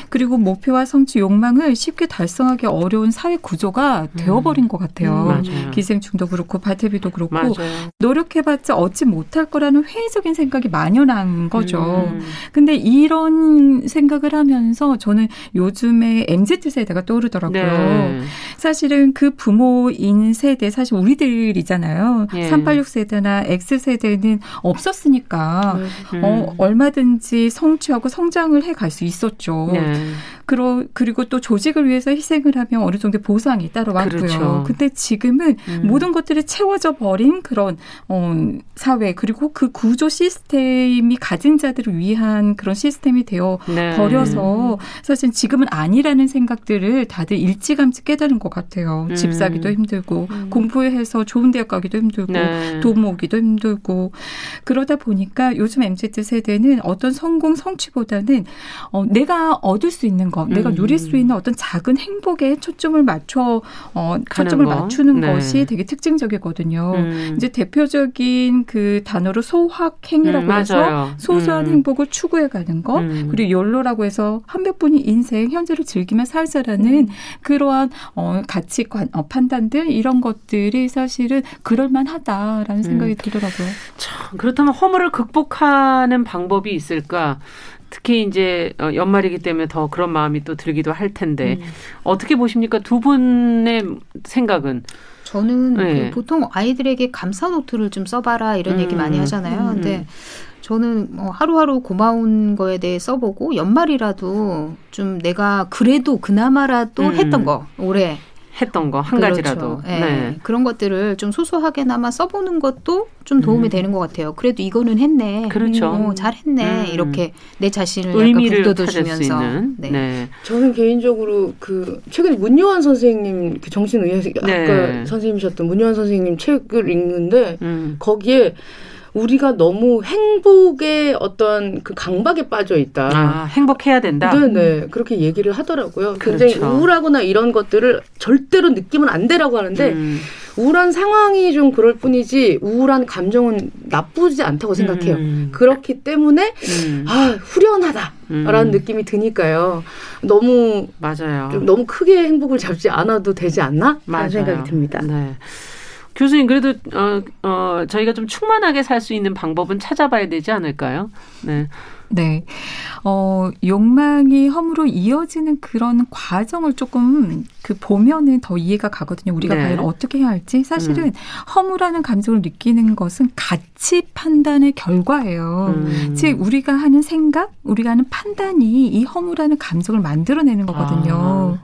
그리고 목표와 성취 욕망을 쉽게 달성하기 어려운 사회 구조가 음. 되어 버린 것 같아요. 음, 기생충도 그렇고 바테비도 그렇고 맞아요. 노력해봤자 얻지 못할 거라는 회의적인 생각이 만연한 거죠. 음. 근데 이런 생각을 하면서 저는 요즘에 MZ 세대가 떠오르더라고요. 네. 사실은 그 부모인 인 세대 사실 우리들이잖아요. 예. 386 세대나 X 세대는 없었으니까 음. 어, 얼마든지 성취하고 성장을 해 갈 수 있었죠. 네. 그러, 그리고 또 조직을 위해서 희생을 하면 어느 정도 보상이 따라왔고요. 그렇죠. 근데 지금은 음. 모든 것들이 채워져 버린 그런 어, 사회 그리고 그 구조 시스템이 가진 자들을 위한 그런 시스템이 되어 네. 버려서 사실 지금은 아니라는 생각들을 다들 일찌감치 깨달은 것 같아요. 음. 집 사기도 힘들고 음. 공부해서 좋은 대학 가기도 힘들고 네. 돈 모으기도 힘들고 그러다 보니까 요즘 MZ 세대는 어떤 성공 성취보다는 어, 내가 얻을 수 있는 거, 내가 음. 누릴 수 있는 어떤 작은 행복에 초점을 맞춰 어 초점을 거. 맞추는 네. 것이 되게 특징적이거든요. 음. 이제 대표적인 그 단어로 소확행이라고 음, 해서 소소한 음. 행복을 추구해 가는 거, 음. 그리고 욜로라고 해서 한 몇분이 인생 현재를 즐기며 살자라는 음. 그러한 어 가치관, 어 판단들 이런 것들이 사실은 그럴만하다라는 생각이 들더라고요. 참 그렇다면 허물을 극복하는 방법이 있을까? 특히 이제 어, 연말이기 때문에 더 그런 마음이 또 들기도 할 텐데 음. 어떻게 보십니까? 두 분의 생각은? 저는 네. 그 보통 아이들에게 감사 노트를 좀 써봐라 이런 음. 얘기 많이 하잖아요. 음. 근데 저는 뭐 하루하루 고마운 거에 대해 써보고 연말이라도 좀 내가 그래도 그나마라도 음. 했던 거 올해 했던 거 한 가지라도 네. 네. 그런 것들을 좀 소소하게나마 써보는 것도 좀 도움이 음. 되는 것 같아요. 그래도 이거는 했네. 그렇죠. 어, 잘했네. 음. 이렇게 내 자신을 의미를 약간 북돋아주면서. 네. 네. 저는 개인적으로 그 최근에 문요한 선생님 그 정신의학 네. 아까 선생님이셨던 문요한 선생님 책을 읽는데 음. 거기에 우리가 너무 행복의 어떤 그 강박에 빠져 있다. 아, 행복해야 된다. 네네 그렇게 얘기를 하더라고요. 굉장히 그렇죠. 우울하거나 이런 것들을 절대로 느끼면 안 되라고 하는데 음. 우울한 상황이 좀 그럴 뿐이지 우울한 감정은 나쁘지 않다고 생각해요. 음. 그렇기 때문에 음. 아 후련하다라는 음. 느낌이 드니까요. 너무 맞아요. 좀 너무 크게 행복을 잡지 않아도 되지 않나? 라는 생각이 듭니다. 네. 교수님 그래도 어, 어 저희가 좀 충만하게 살 수 있는 방법은 찾아봐야 되지 않을까요? 네. 네. 어, 욕망이 허무로 이어지는 그런 과정을 조금 그 보면은 더 이해가 가거든요. 우리가 네. 과연 어떻게 해야 할지. 사실은 음. 허무라는 감정을 느끼는 것은 가치 판단의 결과예요. 음. 즉, 우리가 하는 생각, 우리가 하는 판단이 이 허무라는 감정을 만들어내는 거거든요. 아.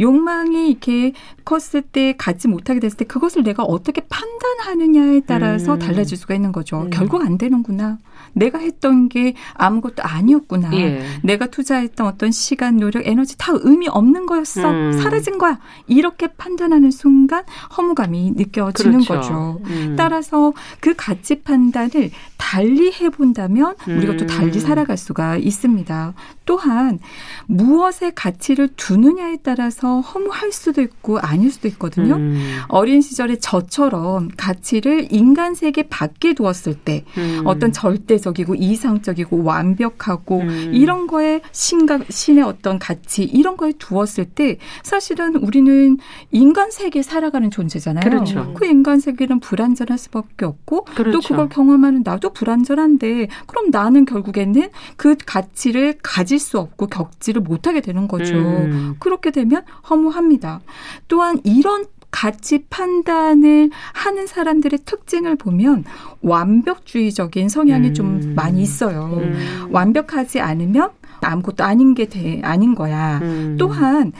욕망이 이렇게 컸을 때 갖지 못하게 됐을 때 그것을 내가 어떻게 판단하느냐에 따라서 음. 달라질 수가 있는 거죠. 음. 결국 안 되는구나. 내가 했던 게 아무것도 아니었구나. 예. 내가 투자했던 어떤 시간, 노력, 에너지 다 의미 없는 거였어. 음. 사라진 거야. 이렇게 판단하는 순간 허무감이 느껴지는 그렇죠. 거죠. 음. 따라서 그 가치 판단을 달리 해본다면 우리가 또 달리 음. 살아갈 수가 있습니다. 또한 무엇에 가치를 두느냐에 따라서 허무할 수도 있고 아닐 수도 있거든요. 음. 어린 시절에 저처럼 가치를 인간 세계 밖에 두었을 때 음. 어떤 절대적이고 이상적이고 완벽 하고 음. 이런 거에 신각 신의 어떤 가치 이런 거에 두었을 때 사실은 우리는 인간 세계에 살아가는 존재잖아요. 그렇죠. 그 인간 세계는 불안전할 수밖에 없고 그렇죠. 또 그걸 경험하는 나도 불안전한데 그럼 나는 결국에는 그 가치를 가질 가질 수 없고 겪지를 못하게 되는 거죠. 음. 그렇게 되면 허무합니다. 또한 이런 가치 판단을 하는 사람들의 특징을 보면 완벽주의적인 성향이 음. 좀 많이 있어요. 음. 완벽하지 않으면 아무것도 아닌 게 돼, 아닌 거야. 음. 또한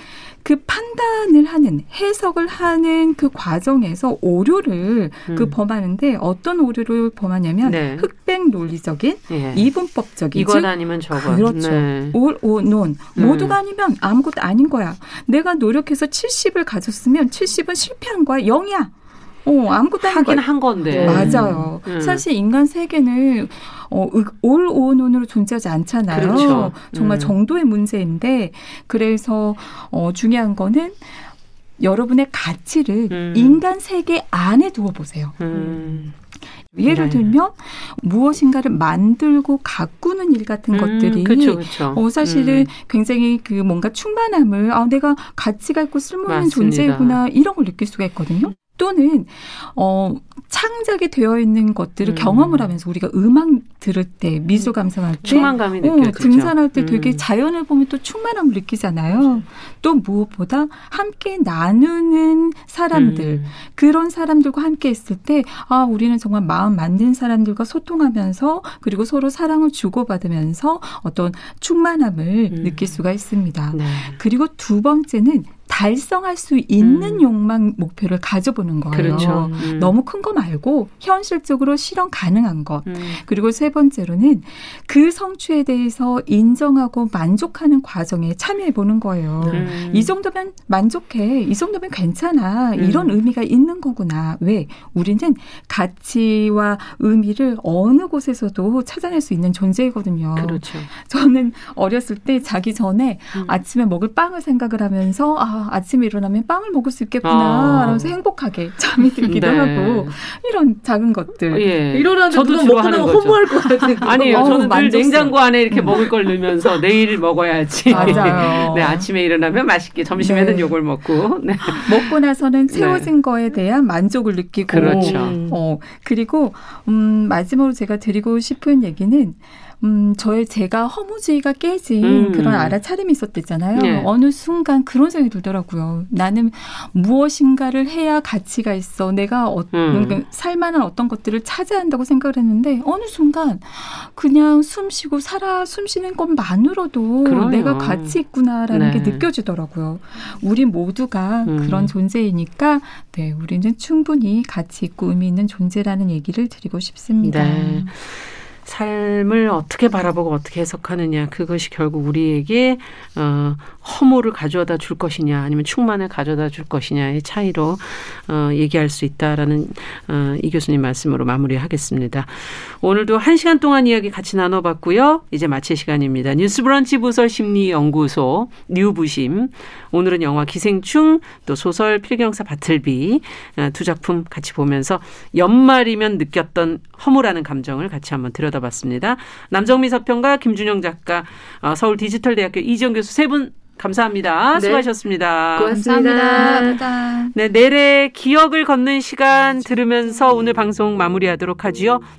그 판단을 하는 해석을 하는 그 과정에서 오류를 그 음. 그 범하는데 어떤 오류를 범하냐면 네. 흑백 논리적인 예. 이분법적인 이건 아니면 저건 그렇죠. 네. 올, 오, 논 음. 모두가 아니면 아무것도 아닌 거야. 내가 노력해서 70을 가졌으면 70은 실패한 거야. 0이야. 어, 아무것도 하긴 한 건데. 맞아요. 음. 사실 인간 세계는 어, 올 오온온으로 존재하지 않잖아요. 그렇죠. 정말 음. 정도의 문제인데 그래서 어, 중요한 거는 여러분의 가치를 음. 인간 세계 안에 두어 보세요. 음. 예를 네. 들면 무엇인가를 만들고 가꾸는 일 같은 음, 것들이 그쵸, 그쵸. 어, 사실은 음. 굉장히 그 뭔가 충만함을 아 내가 가치가 있고 쓸모있는 맞습니다. 존재구나 이런 걸 느낄 수가 있거든요. 또는 어 창작이 되어 있는 것들을 음. 경험을 하면서 우리가 음악 들을 때 미술 감상할 때 충만감이 어, 느껴지죠. 등산할 때 되게 음. 자연을 보면 또 충만함을 느끼잖아요. 또 무엇보다 함께 나누는 사람들 음. 그런 사람들과 함께 있을 때 아 우리는 정말 마음 맞는 사람들과 소통하면서 그리고 서로 사랑을 주고받으면서 어떤 충만함을 음. 느낄 수가 있습니다. 네. 그리고 두 번째는 달성할 수 있는 음. 욕망 목표를 가져보는 거예요. 그렇죠. 음. 너무 큰 거 말고 현실적으로 실현 가능한 것. 음. 그리고 세 번째로는 그 성취에 대해서 인정하고 만족하는 과정에 참여해 보는 거예요. 음. 이 정도면 만족해. 이 정도면 괜찮아. 음. 이런 의미가 있는 거구나. 왜? 우리는 가치와 의미를 어느 곳에서도 찾아낼 수 있는 존재이거든요. 그렇죠. 저는 어렸을 때 자기 전에 음. 아침에 먹을 빵을 생각을 하면서 아 아, 침에 일어나면 빵을 먹을 수 있겠구나. 아. 라면서 행복하게 잠이 들기도 네. 하고 이런 작은 것들. 예. 일어나는데 저도 먹고 나면 허무할 것 같아요. 아니에요. 어, 저는 늘 냉장고 안에 이렇게 먹을 걸 넣으면서 내일 먹어야지. 맞아요. 네, 아침에 일어나면 맛있게 점심에는 네. 요걸 먹고. 네. 먹고 나서는 채워진 네. 거에 대한 만족을 느끼고. 그렇죠. 어, 그리고 음, 마지막으로 제가 드리고 싶은 얘기는 음, 저의 제가 허무주의가 깨진 음. 그런 알아차림이 있었댔잖아요. 네. 어느 순간 그런 생각이 들더라고요. 나는 무엇인가를 해야 가치가 있어. 내가 어, 음. 살만한 어떤 것들을 찾아야 한다고 생각을 했는데 어느 순간 그냥 숨 쉬고 살아 숨 쉬는 것만으로도 그럼요. 내가 가치 있구나라는 네. 게 느껴지더라고요. 우리 모두가 음. 그런 존재이니까 네, 우리는 충분히 가치 있고 의미 있는 존재라는 얘기를 드리고 싶습니다. 네. 삶을 어떻게 바라보고 어떻게 해석하느냐 그것이 결국 우리에게 어, 허물을 가져다 줄 것이냐 아니면 충만을 가져다 줄 것이냐의 차이로 어, 얘기할 수 있다라는 어, 이 교수님 말씀으로 마무리하겠습니다. 오늘도 한 시간 동안 이야기 같이 나눠봤고요. 이제 마칠 시간입니다. 뉴스브런치 부설 심리연구소 뉴부심 오늘은 영화 기생충 또 소설 필경사 바틀비 어, 두 작품 같이 보면서 연말이면 느꼈던 허무라는 감정을 같이 한번 들여다 봤습니다. 남정미 서평가 김준영 작가 어, 서울 디지털대학교 이지영 교수 세 분 감사합니다. 네. 수고하셨습니다. 고맙습니다. 감사합니다. 네, 내래 기억을 걷는 시간 들으면서 오늘 방송 마무리하도록 하지요.